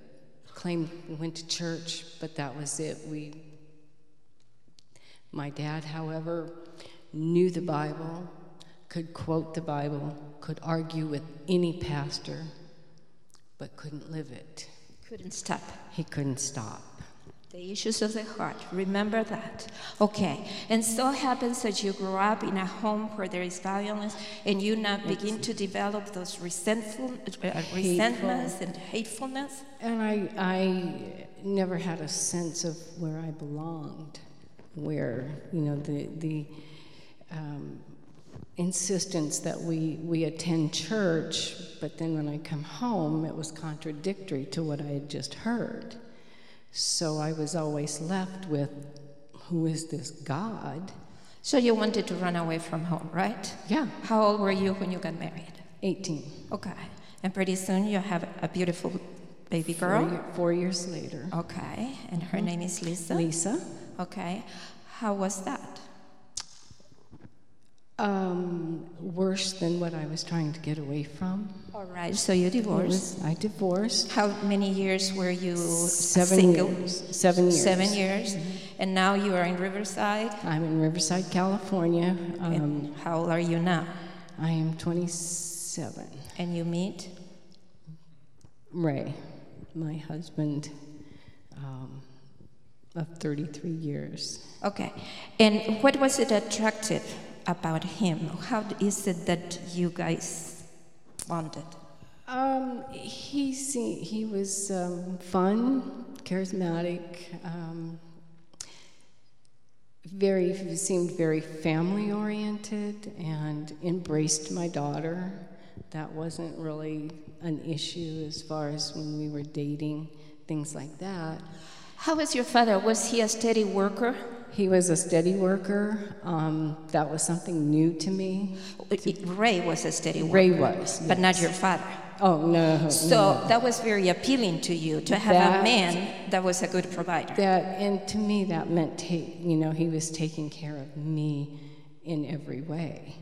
Speaker 7: claimed went to church, but that was it. We, my dad, however, knew the Bible, could quote the Bible, could argue with any pastor, but couldn't live it.
Speaker 3: Couldn't stop.
Speaker 7: He couldn't stop.
Speaker 3: The issues of the heart. Remember that. Okay. And so happens that you grow up in a home where there is violence and you now begin to develop those resentful, uh, resentments and hatefulness.
Speaker 7: And I, I never had a sense of where I belonged, where, you know, the, the um, insistence that we, we attend church, but then when I come home, it was contradictory to what I had just heard. So I was always left with who is this God?
Speaker 3: So you wanted to run away from home, right?
Speaker 7: Yeah,
Speaker 3: How old were you when you got married?
Speaker 7: 18.
Speaker 3: Okay. And pretty soon you have a beautiful baby
Speaker 7: Four,
Speaker 3: girl.
Speaker 7: year- four years later.
Speaker 3: Okay. And her uh-huh. name is Lisa.
Speaker 7: Lisa.
Speaker 3: Okay. How was that?
Speaker 7: Um, worse than what I was trying to get away from.
Speaker 3: All right. So you divorced.
Speaker 7: was- I divorced.
Speaker 3: How many years were you
Speaker 7: Seven
Speaker 3: single?
Speaker 7: years. Seven years.
Speaker 3: Seven years. And now you are in Riverside.
Speaker 7: I'm in Riverside, California. Um,
Speaker 3: how old are you now?
Speaker 7: I am 27.
Speaker 3: And you meet?
Speaker 7: Ray, my husband um, of 33 years.
Speaker 3: Okay. And what was it attractive about him? How is it that you guys bonded?
Speaker 7: Um, he se- he was um, fun, charismatic, um, very seemed very family oriented, and embraced my daughter. That wasn't really an issue as far as when we were dating, things like that.
Speaker 3: How was your father? Was he a steady worker?
Speaker 7: He was a steady worker. Um, that was something new to me.
Speaker 3: Ray was a steady worker.
Speaker 7: Ray was,
Speaker 3: But not your father.
Speaker 7: Oh no!
Speaker 3: So that was very appealing to you to have a man that was a good provider.
Speaker 7: That and to me that meant ta- you know he was taking care of me in every way.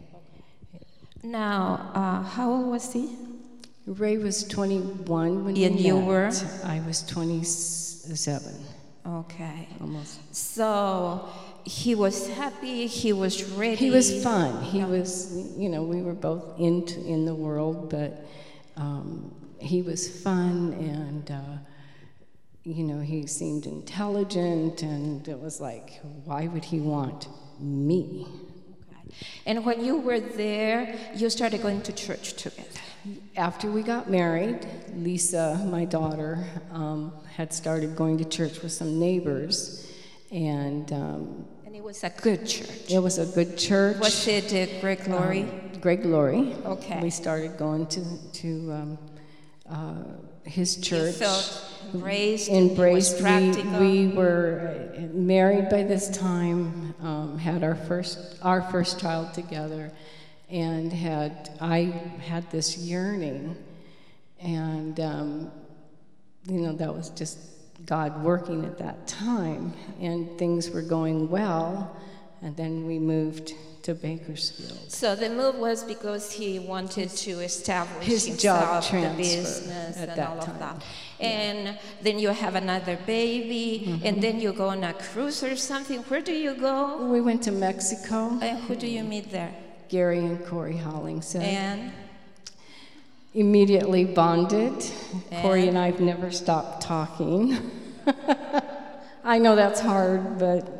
Speaker 3: Now, uh, how old was he?
Speaker 7: Ray was 21 when we
Speaker 3: And you
Speaker 7: met.
Speaker 3: were?
Speaker 7: I was 27,
Speaker 3: Okay.
Speaker 7: almost.
Speaker 3: So he was happy, he was ready.
Speaker 7: He was fun. He was, you know, we were both into in the world, but um, he was fun and. Uh, you know, he seemed intelligent, and it was like, why would he want me?
Speaker 3: And when you were there, you started going to church together.
Speaker 7: After we got married, Lisa, my daughter, um, had started going to church with some neighbors, and um,
Speaker 3: And it was a good church.
Speaker 7: it was a good church.
Speaker 3: Was it uh, Greg Glory?
Speaker 7: Um, Greg Laurie.
Speaker 3: Okay.
Speaker 7: We started going to to um, uh, his
Speaker 3: You
Speaker 7: church.
Speaker 3: felt embraced, and it was
Speaker 7: Embraced. We, we were uh, married by this time. Um, had our first our first child together, and had I had this yearning, and um, you know that was just God working at that time, and things were going well, and then we moved to Bakersfield.
Speaker 3: So the move was because he wanted to establish
Speaker 7: His
Speaker 3: himself,
Speaker 7: job
Speaker 3: the business,
Speaker 7: at
Speaker 3: and
Speaker 7: that
Speaker 3: all of that. And then you have another baby,
Speaker 7: Mm-hmm.
Speaker 3: and then you go on a cruise or something. Where do you go?
Speaker 7: We went to Mexico.
Speaker 3: And who do you meet there?
Speaker 7: Gary and Corey Hollingshead.
Speaker 3: And
Speaker 7: Immediately bonded. Corey
Speaker 3: And?
Speaker 7: and I have never stopped talking. I know that's hard, but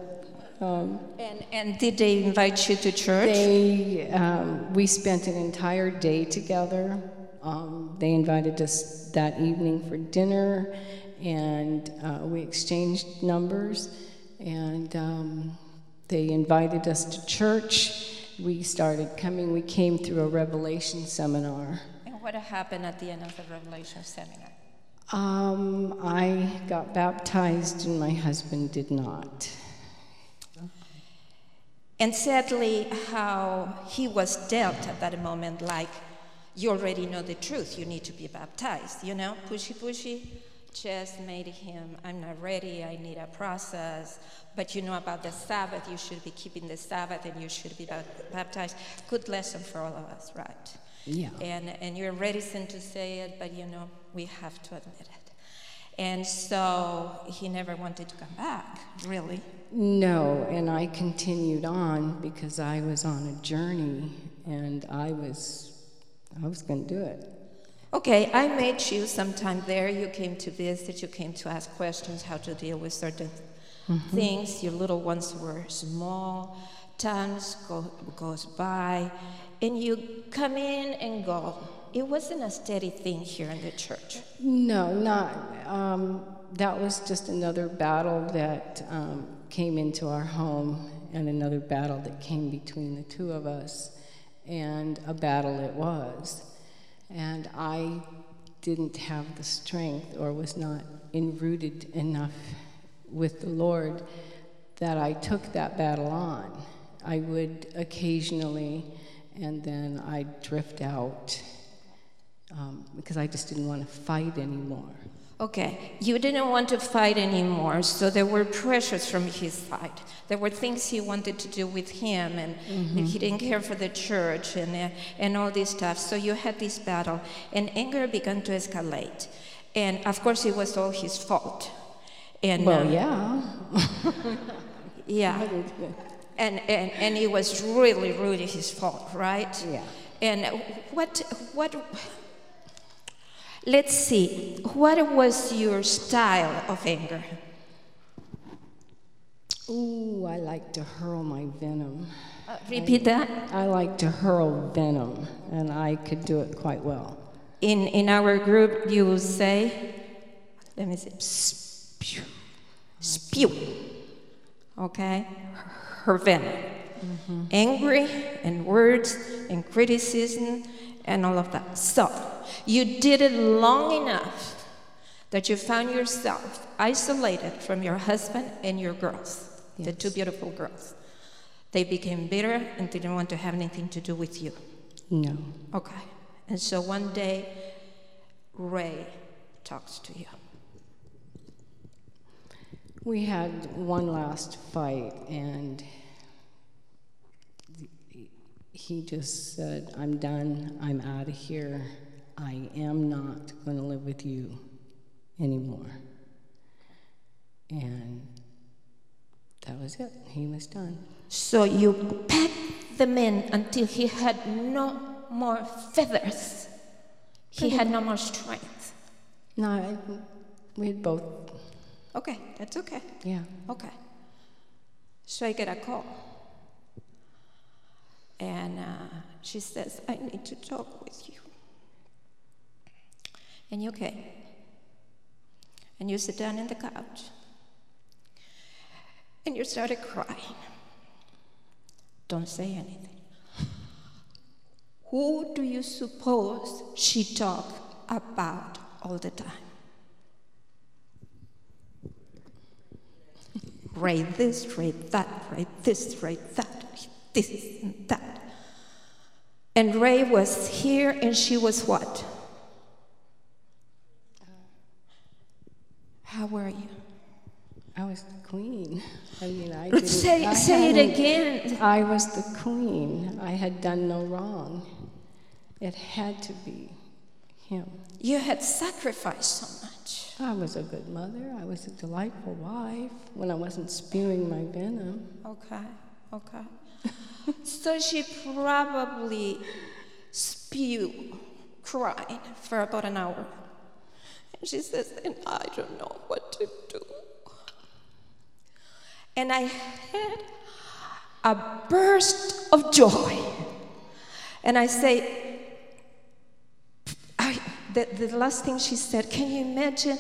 Speaker 7: um,
Speaker 3: and, and did they invite you to church?
Speaker 7: they, um, we spent an entire day together. Um, they invited us that evening for dinner, and uh, we exchanged numbers. And um, they invited us to church. We started coming. We came through a Revelation seminar.
Speaker 3: What happened at the end of the Revelation seminar?
Speaker 7: Um, I got baptized and my husband did not.
Speaker 3: And sadly, how he was dealt at that moment, like, you already know the truth, you need to be baptized, you know, pushy, pushy. just made him, I'm not ready, I need a process. But you know about the Sabbath, you should be keeping the Sabbath and you should be baptized. Good lesson for all of us, right?
Speaker 7: Yeah.
Speaker 3: And, and you're reticent to say it, but you know, we have to admit it. And so he never wanted to come back, really.
Speaker 7: No, and I continued on because I was on a journey and I was I was going to do it.
Speaker 3: Okay, I met you sometime there. You came to visit, you came to ask questions how to deal with certain mm-hmm. things. Your little ones were small, times go, goes by, and you come in and go. It wasn't a steady thing here in the church.
Speaker 7: No, not. Um, that was just another battle that um, came into our home, and another battle that came between the two of us, and a battle it was. And I didn't have the strength, or was not enrooted enough with the Lord, that I took that battle on. I would occasionally, and then I'd drift out um, because I just didn't want to fight anymore.
Speaker 3: Okay, you didn't want to fight anymore, so there were pressures from his side. There were things he wanted to do with him, and he didn't care for the church and, uh, and all this stuff. So you had this battle, and anger began to escalate. And of course, it was all his fault. And,
Speaker 7: Well,
Speaker 3: uh,
Speaker 7: yeah.
Speaker 3: yeah. And, and, and it was really, really his fault, right?
Speaker 7: Yeah.
Speaker 3: And what, what, let's see, what was your style of anger?
Speaker 7: Ooh, I like to hurl my venom.
Speaker 3: Uh, repeat that.
Speaker 7: I like to hurl venom, and I could do it quite well.
Speaker 3: In, in our group, you will say, let me see, spew, spew, okay? Her venom. Angry and words and criticism and all of that. So, you did it long enough that you found yourself isolated from your husband and your girls, the two beautiful girls. They became bitter and didn't want to have anything to do with you.
Speaker 7: No.
Speaker 3: Okay. And so one day, Ray talks to you.
Speaker 7: We had one last fight, and he just said, I'm done. I'm out of here. I am not going to live with you anymore. And that was it. He was done.
Speaker 3: So you packed them in until he had no more feathers. He had no more strength.
Speaker 7: No, I, we had both,
Speaker 3: Okay, that's okay.
Speaker 7: yeah.
Speaker 3: Okay. So I get a call. And uh, she says, I need to talk with you. And you came. And you sit down in the couch. And you started crying. Don't say anything. Who do you suppose she talked about all the time? Write this, write that, write this, write that, this and that. And Ray was here and she was what? Uh, how were you?
Speaker 7: I was the queen. I mean, I didn't.
Speaker 3: Say,
Speaker 7: I
Speaker 3: say it again.
Speaker 7: I was the queen. I had done no wrong. It had to be him.
Speaker 3: You had sacrificed so much.
Speaker 7: I was a good mother. I was a delightful wife when I wasn't spewing my venom.
Speaker 3: Okay, okay. so she probably spewed crying for about an hour. And she says, and I don't know what to do. And I had a burst of joy. And I say, the, the last thing she said, can you imagine?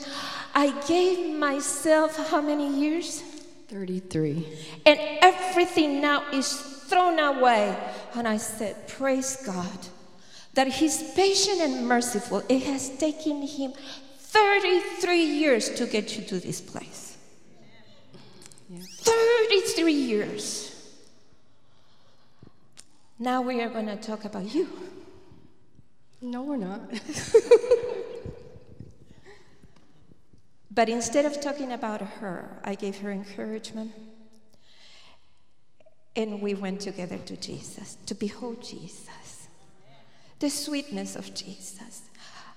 Speaker 3: I gave myself how many years?
Speaker 7: 33.
Speaker 3: And everything now is thrown away. And I said, Praise God that He's patient and merciful. It has taken Him 33 years to get you to this place. 33 years. Now we are going to talk about you.
Speaker 7: No, we're not.
Speaker 3: But instead of talking about her, I gave her encouragement. And we went together to Jesus, to behold Jesus, the sweetness of Jesus,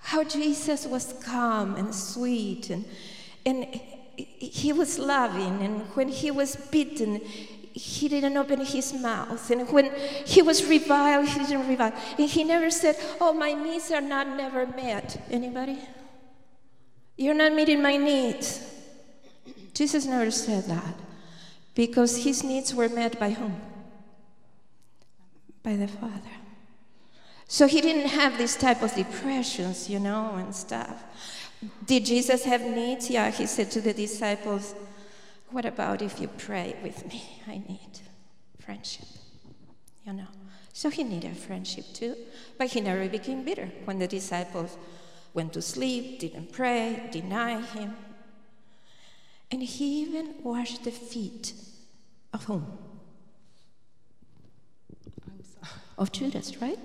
Speaker 3: how Jesus was calm and sweet, and, and he was loving, and when he was beaten, he didn't open his mouth. And when he was reviled, he didn't revile. And he never said, Oh, my needs are not never met. Anybody? You're not meeting my needs. Jesus never said that because his needs were met by whom? By the Father. So he didn't have this type of depressions, you know, and stuff. Did Jesus have needs? Yeah, he said to the disciples, What about if you pray with me? I need friendship, you know. So he needed friendship too, but he never became bitter when the disciples went to sleep, didn't pray, denied him. And he even washed the feet of whom? Of Judas, right?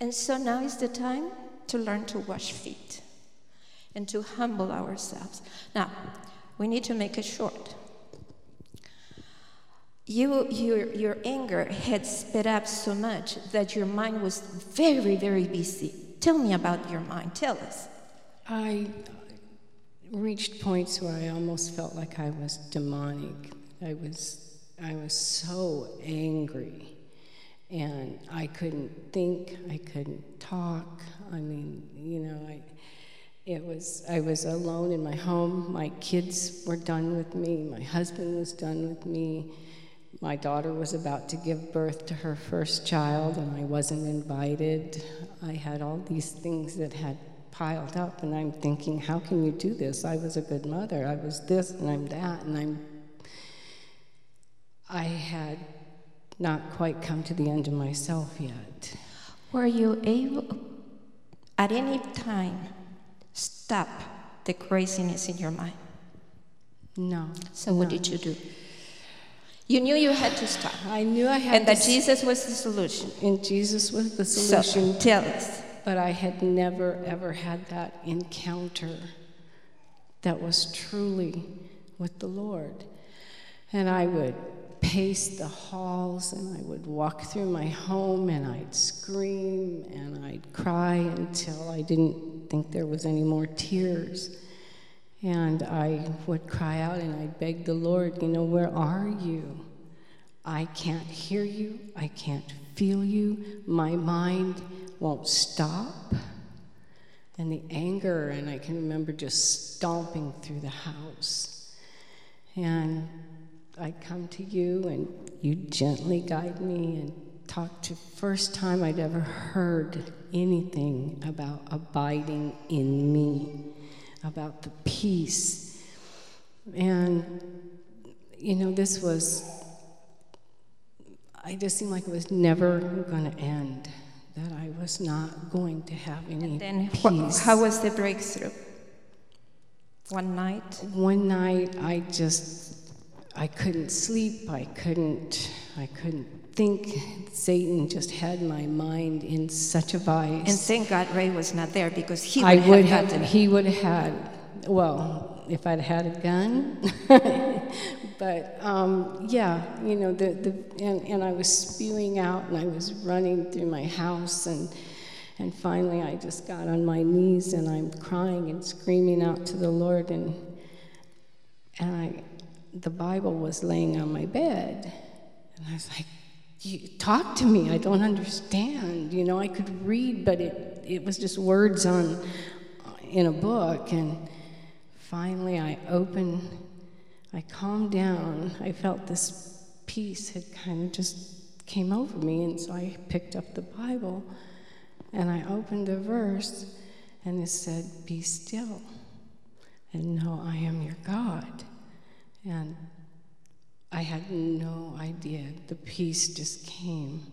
Speaker 3: And so now is the time to learn to wash feet and to humble ourselves. Now, we need to make it short. You, your, your anger had sped up so much that your mind was very, very busy. Tell me about your mind. Tell us.
Speaker 7: I reached points where I almost felt like I was demonic. I was, I was so angry. And I couldn't think, I couldn't talk. I mean, you know, I, it was, I was alone in my home. My kids were done with me. My husband was done with me. My daughter was about to give birth to her first child, and I wasn't invited. I had all these things that had piled up, and I'm thinking, how can you do this? I was a good mother. I was this, and I'm that, and I'm. I had not quite come to the end of myself yet.
Speaker 3: Were you able, at any time, stop the craziness in your mind?
Speaker 7: No.
Speaker 3: So what did you do? You knew you had to stop.
Speaker 7: I knew I had to.
Speaker 3: And that Jesus was the solution.
Speaker 7: and Jesus was the
Speaker 3: So
Speaker 7: solution.
Speaker 3: tell us.
Speaker 7: But I had never, ever had that encounter that was truly with the Lord. And I would pace the halls and I would walk through my home and I'd scream and I'd cry until I didn't think there was any more tears. And I would cry out and I'd beg the Lord, you know, where are you? I can't hear you. I can't feel you. My mind won't stop. And the anger, and I can remember just stomping through the house. And I'd come to you, and you gently guide me and talk to. First time I'd ever heard anything about abiding in me, about the peace. And, you know, this was I just seemed like it was never going to end, that I was not going to have any
Speaker 3: Then
Speaker 7: peace.
Speaker 3: how was the breakthrough? One night?
Speaker 7: One night, I just, I couldn't sleep. I couldn't, I couldn't think. Satan just had my mind in such a vice.
Speaker 3: And thank God Ray was not there because he would
Speaker 7: I
Speaker 3: have
Speaker 7: would
Speaker 3: gotten
Speaker 7: have, he would have had, well, if I'd had a gun. but um, yeah, you know, the, the, and, and I was spewing out and I was running through my house and, and finally I just got on my knees and I'm crying and screaming out to the Lord and, and I, the Bible was laying on my bed. And I was like, you, talk to me. I don't understand. You know, I could read, but it, it was just words on uh, in a book. And finally, I opened, I calmed down. I felt this peace had kind of just came over me, and so I picked up the Bible and I opened a verse, and it said, "Be still, and know I am your God." And I had no idea. The peace just came.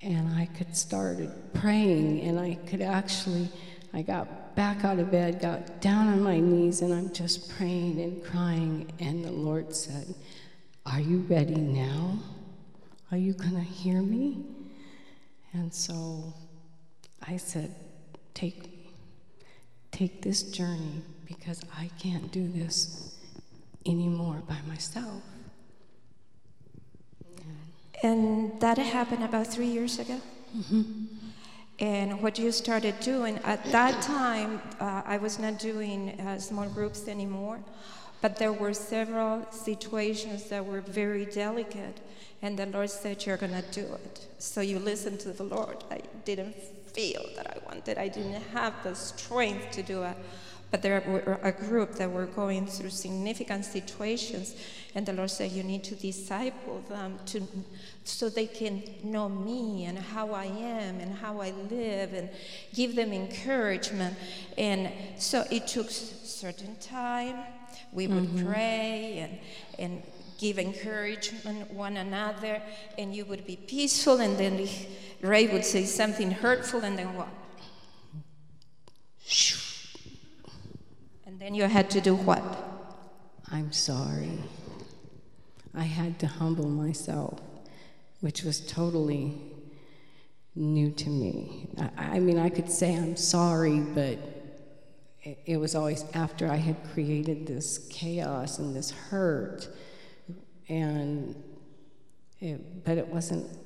Speaker 7: And I could start praying, and I could actually, I got back out of bed, got down on my knees, and I'm just praying and crying. And the Lord said, Are you ready now? Are you going to hear me? And so I said, Take me. Take this journey because I can't do this anymore by myself.
Speaker 3: And that happened about three years ago. And what you started doing at that time, uh, I was not doing uh, small groups anymore, but there were several situations that were very delicate, and the Lord said, You're going to do it. So you listened to the Lord. I didn't feel that I wanted, I didn't have the strength to do it. But there were a group that were going through significant situations, and the Lord said, "You need to disciple them to, so they can know me and how I am and how I live, and give them encouragement." And so it took certain time. We would mm-hmm. pray and and give encouragement one another, and you would be peaceful. And then Ray would say something hurtful, and then what? And then you had to do what?
Speaker 7: I'm sorry. I had to humble myself, which was totally new to me. I, I mean, I could say I'm sorry, but it, it was always after I had created this chaos and this hurt. And it, but it wasn't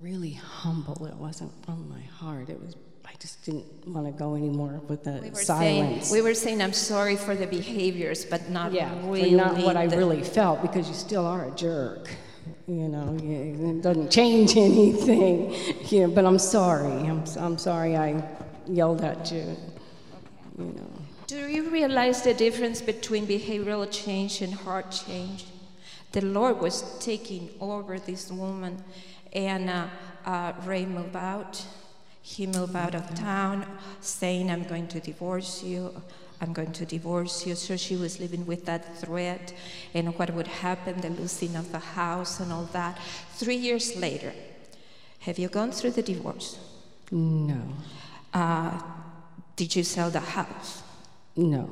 Speaker 7: really humble. It wasn't from my heart. It was I just didn't want to go anymore with the
Speaker 3: We
Speaker 7: silence.
Speaker 3: saying we were saying I'm sorry for the behaviors, but not
Speaker 7: yeah,
Speaker 3: really
Speaker 7: not what I really felt because you still are a jerk. You know, it doesn't change anything. Yeah, but I'm sorry. I'm, I'm sorry I yelled at you. You know.
Speaker 3: Do you realize the difference between behavioral change and heart change? The Lord was taking over this woman, and uh, uh, Ray moved out. He moved out of town, saying, I'm going to divorce you. I'm going to divorce you. So she was living with that threat and what would happen, the losing of the house and all that. Three years later, have you gone through the divorce?
Speaker 7: No,
Speaker 3: Uh, did you sell the house?
Speaker 7: no.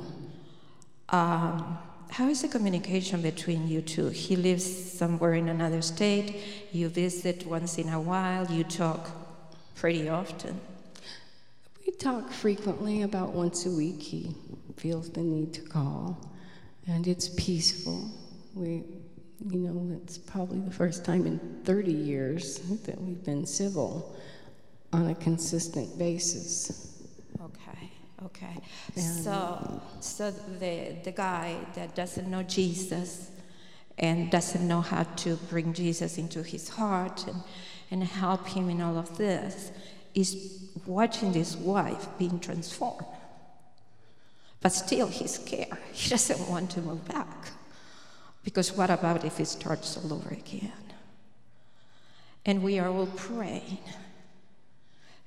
Speaker 3: Um, how is the communication between you two? He lives somewhere in another state. You visit once in a while. You talk pretty often.
Speaker 7: We talk frequently, about once a week. He feels the need to call, and it's peaceful. We, you know, it's probably the first time in 30 years that we've been civil on a consistent basis.
Speaker 3: Okay, okay. So, so the the guy that doesn't know Jesus and doesn't know how to bring Jesus into his heart and, and help him in all of this is watching this wife being transformed. But still, he's scared. He doesn't want to move back. Because what about if it starts all over again? And we are all praying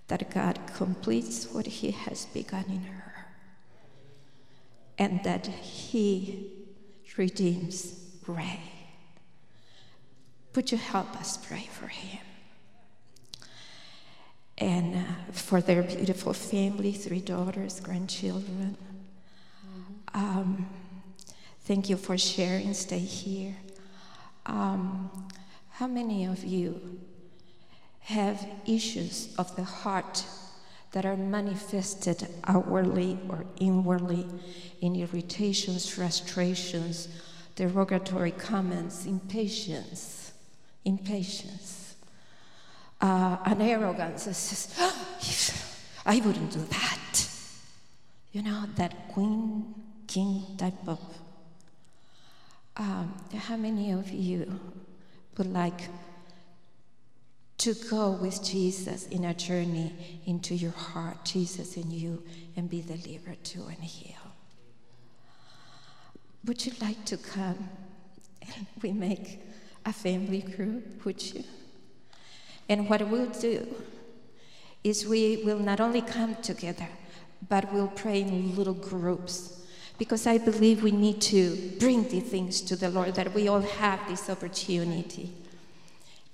Speaker 3: that God completes what He has begun in her and that He redeems Ray. Would you help us pray for him? And uh, for their beautiful family, three daughters, grandchildren. Um, thank you for sharing. Stay here. Um, how many of you have issues of the heart that are manifested outwardly or inwardly in irritations, frustrations, derogatory comments, impatience, impatience, uh, an arrogance says, "Ah, I wouldn't do that. You know, that queen, king type of. Um, how many of you would like to go with Jesus in a journey into your heart, Jesus in you, and be delivered to and healed. Would you like to come and we make a family group? Would you? And what we'll do is we will not only come together, but we'll pray in little groups. Because I believe we need to bring these things to the Lord, that we all have this opportunity.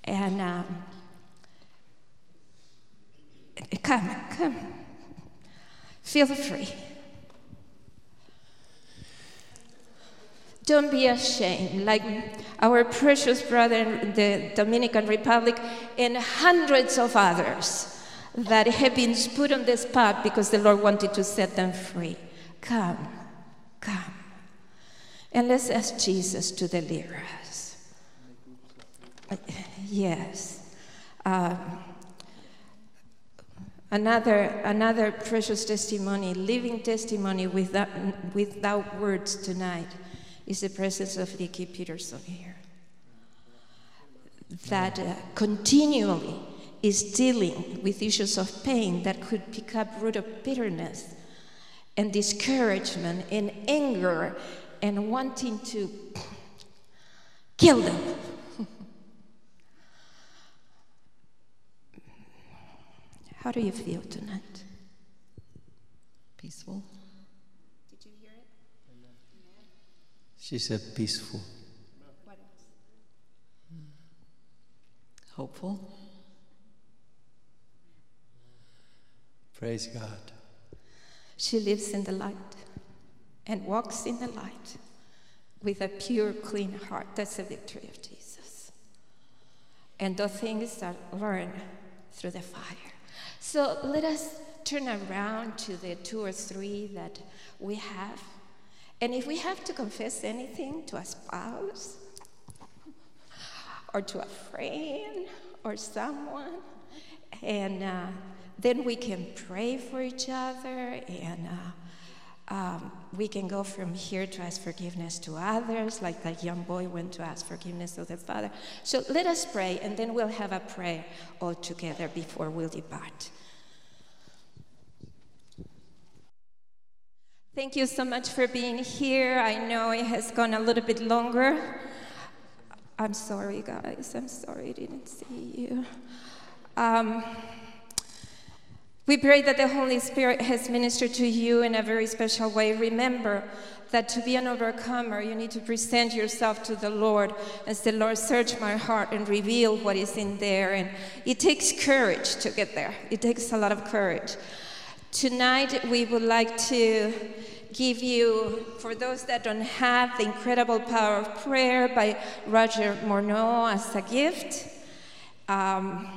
Speaker 3: And um, Come, come. Feel free. Don't be ashamed, like our precious brother in the Dominican Republic and hundreds of others that have been put on the spot because the Lord wanted to set them free. Come, come. And let's ask Jesus to deliver us. Yes. Um, another, another precious testimony, living testimony without, without words tonight, is the presence of Nikki Peterson here. That uh, continually is dealing with issues of pain that could pick up root of bitterness and discouragement and anger and wanting to kill them. How do you feel tonight?
Speaker 8: Peaceful.
Speaker 3: Did you hear it?
Speaker 4: She said peaceful.
Speaker 3: What else?
Speaker 8: Hopeful.
Speaker 4: Praise God.
Speaker 3: She lives in the light and walks in the light with a pure, clean heart. That's the victory of Jesus. And those things are learned through the fire. So let us turn around to the two or three that we have. And if we have to confess anything to a spouse or to a friend or someone, and uh, then we can pray for each other and uh, um, we can go from here to ask forgiveness to others, like that young boy went to ask forgiveness of the father. So let us pray, and then we'll have a prayer all together before we'll depart. Thank you so much for being here. I know it has gone a little bit longer. I'm sorry, guys. I'm sorry I didn't see you. Um, we pray that the Holy Spirit has ministered to you in a very special way. Remember that to be an overcomer, you need to present yourself to the Lord and say, Lord, search my heart and reveal what is in there. And it takes courage to get there, it takes a lot of courage. Tonight, we would like to give you, for those that don't have, the incredible power of prayer by Roger Morneau as a gift. Um,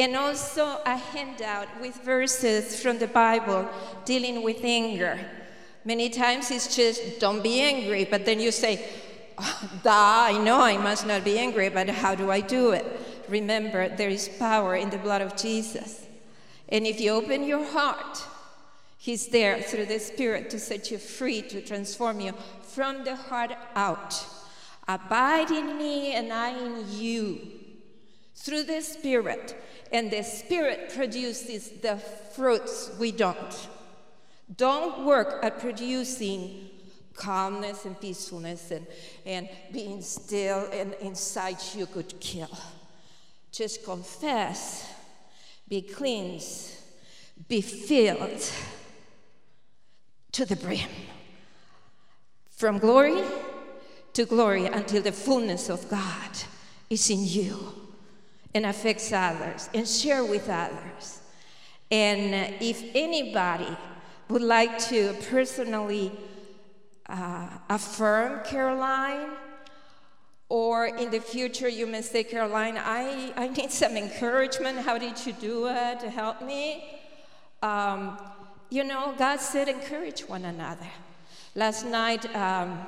Speaker 3: and also a handout with verses from the Bible dealing with anger. Many times it's just, don't be angry, but then you say, oh, duh, I know I must not be angry, but how do I do it? Remember, there is power in the blood of Jesus. And if you open your heart, He's there through the Spirit to set you free, to transform you from the heart out. Abide in me and I in you. Through the Spirit, and the Spirit produces the fruits we don't. Don't work at producing calmness and peacefulness and, and being still and inside you could kill. Just confess, be cleansed, be filled to the brim. From glory to glory until the fullness of God is in you and affects others and share with others. And if anybody would like to personally uh, affirm Caroline, or in the future you may say, Caroline, I, I need some encouragement. How did you do it? Help me. Um, you know, God said, encourage one another. Last night, um,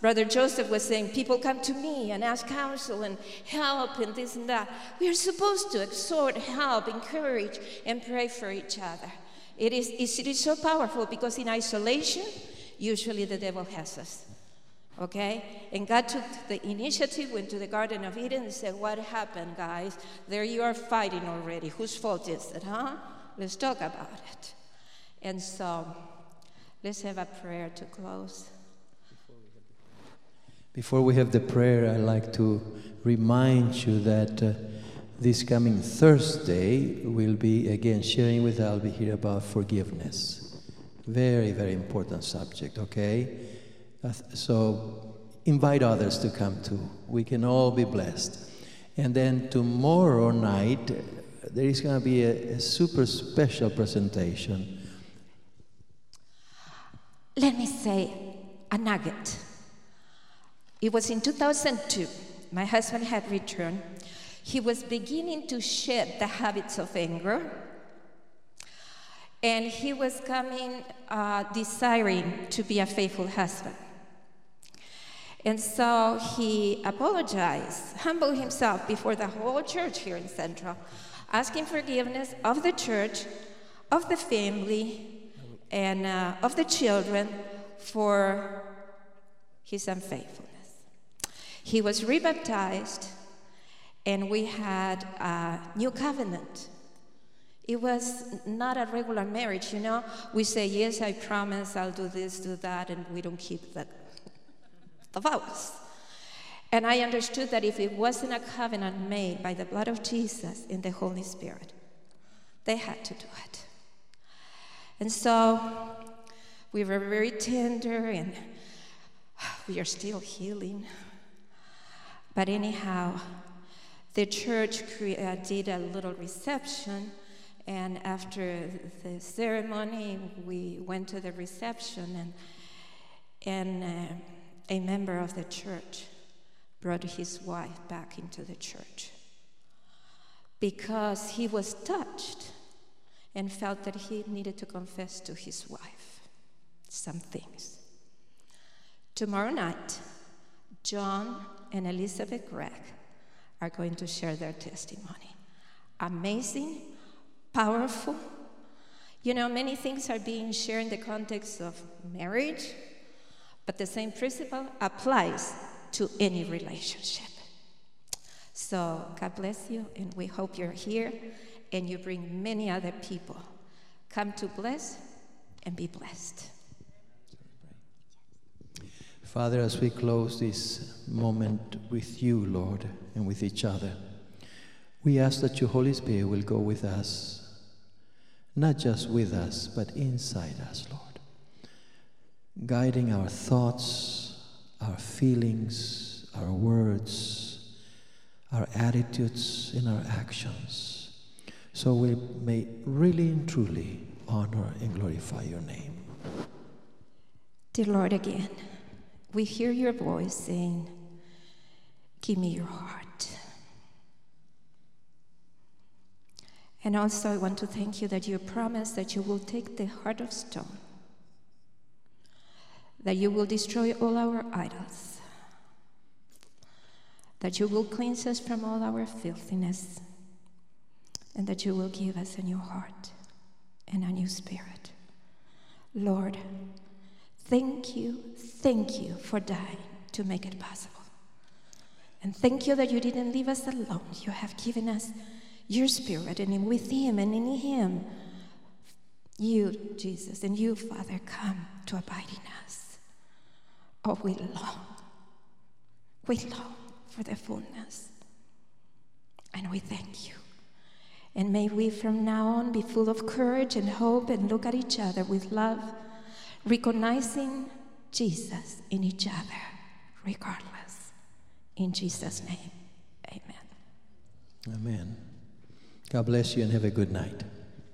Speaker 3: Brother Joseph was saying, People come to me and ask counsel and help and this and that. We are supposed to exhort, help, encourage, and pray for each other. It is, it is so powerful because in isolation, usually the devil has us. Okay? And God took the initiative, went to the Garden of Eden, and said, What happened, guys? There you are fighting already. Whose fault is it, huh? Let's talk about it. And so, let's have a prayer to close.
Speaker 4: Before we have the prayer, I'd like to remind you that uh, this coming Thursday we'll be again sharing with Albie here about forgiveness. Very, very important subject, okay? Uh, so invite others to come too. We can all be blessed. And then tomorrow night, there is going to be a, a super special presentation.
Speaker 3: Let me say a nugget. It was in 2002. My husband had returned. He was beginning to shed the habits of anger. And he was coming, uh, desiring to be a faithful husband. And so he apologized, humbled himself before the whole church here in Central, asking forgiveness of the church, of the family, and uh, of the children for his unfaithfulness. He was rebaptized, and we had a new covenant. It was not a regular marriage, you know. We say, Yes, I promise, I'll do this, do that, and we don't keep that the vows. And I understood that if it wasn't a covenant made by the blood of Jesus in the Holy Spirit, they had to do it. And so we were very tender and we are still healing. But anyhow, the church uh, did a little reception, and after the ceremony, we went to the reception, and, and uh, a member of the church brought his wife back into the church because he was touched and felt that he needed to confess to his wife some things. Tomorrow night, John and Elizabeth Gregg are going to share their testimony. Amazing, powerful. You know, many things are being shared in the context of marriage, but the same principle applies to any relationship. So, God bless you, and we hope you're here and you bring many other people. Come to bless and be blessed.
Speaker 4: Father, as we close this moment with you, Lord, and with each other, we ask that your Holy Spirit will go with us, not just with us, but inside us, Lord guiding our thoughts, our feelings, our words, our attitudes, and our actions, so we may really and truly honor and glorify your name.
Speaker 3: Dear Lord, again, we hear your voice saying, Give me your heart. And also, I want to thank you that you promise that you will take the heart of stone that you will destroy all our idols, that you will cleanse us from all our filthiness, and that you will give us a new heart and a new spirit. Lord, thank you, thank you for dying to make it possible. And thank you that you didn't leave us alone. You have given us your spirit, and with Him and in Him, you, Jesus, and you, Father, come to abide in us. Oh, we long. We long for the fullness. And we thank you. And may we from now on be full of courage and hope and look at each other with love, recognizing Jesus in each other, regardless. In Jesus' name, amen.
Speaker 4: Amen. God bless you and have a good night.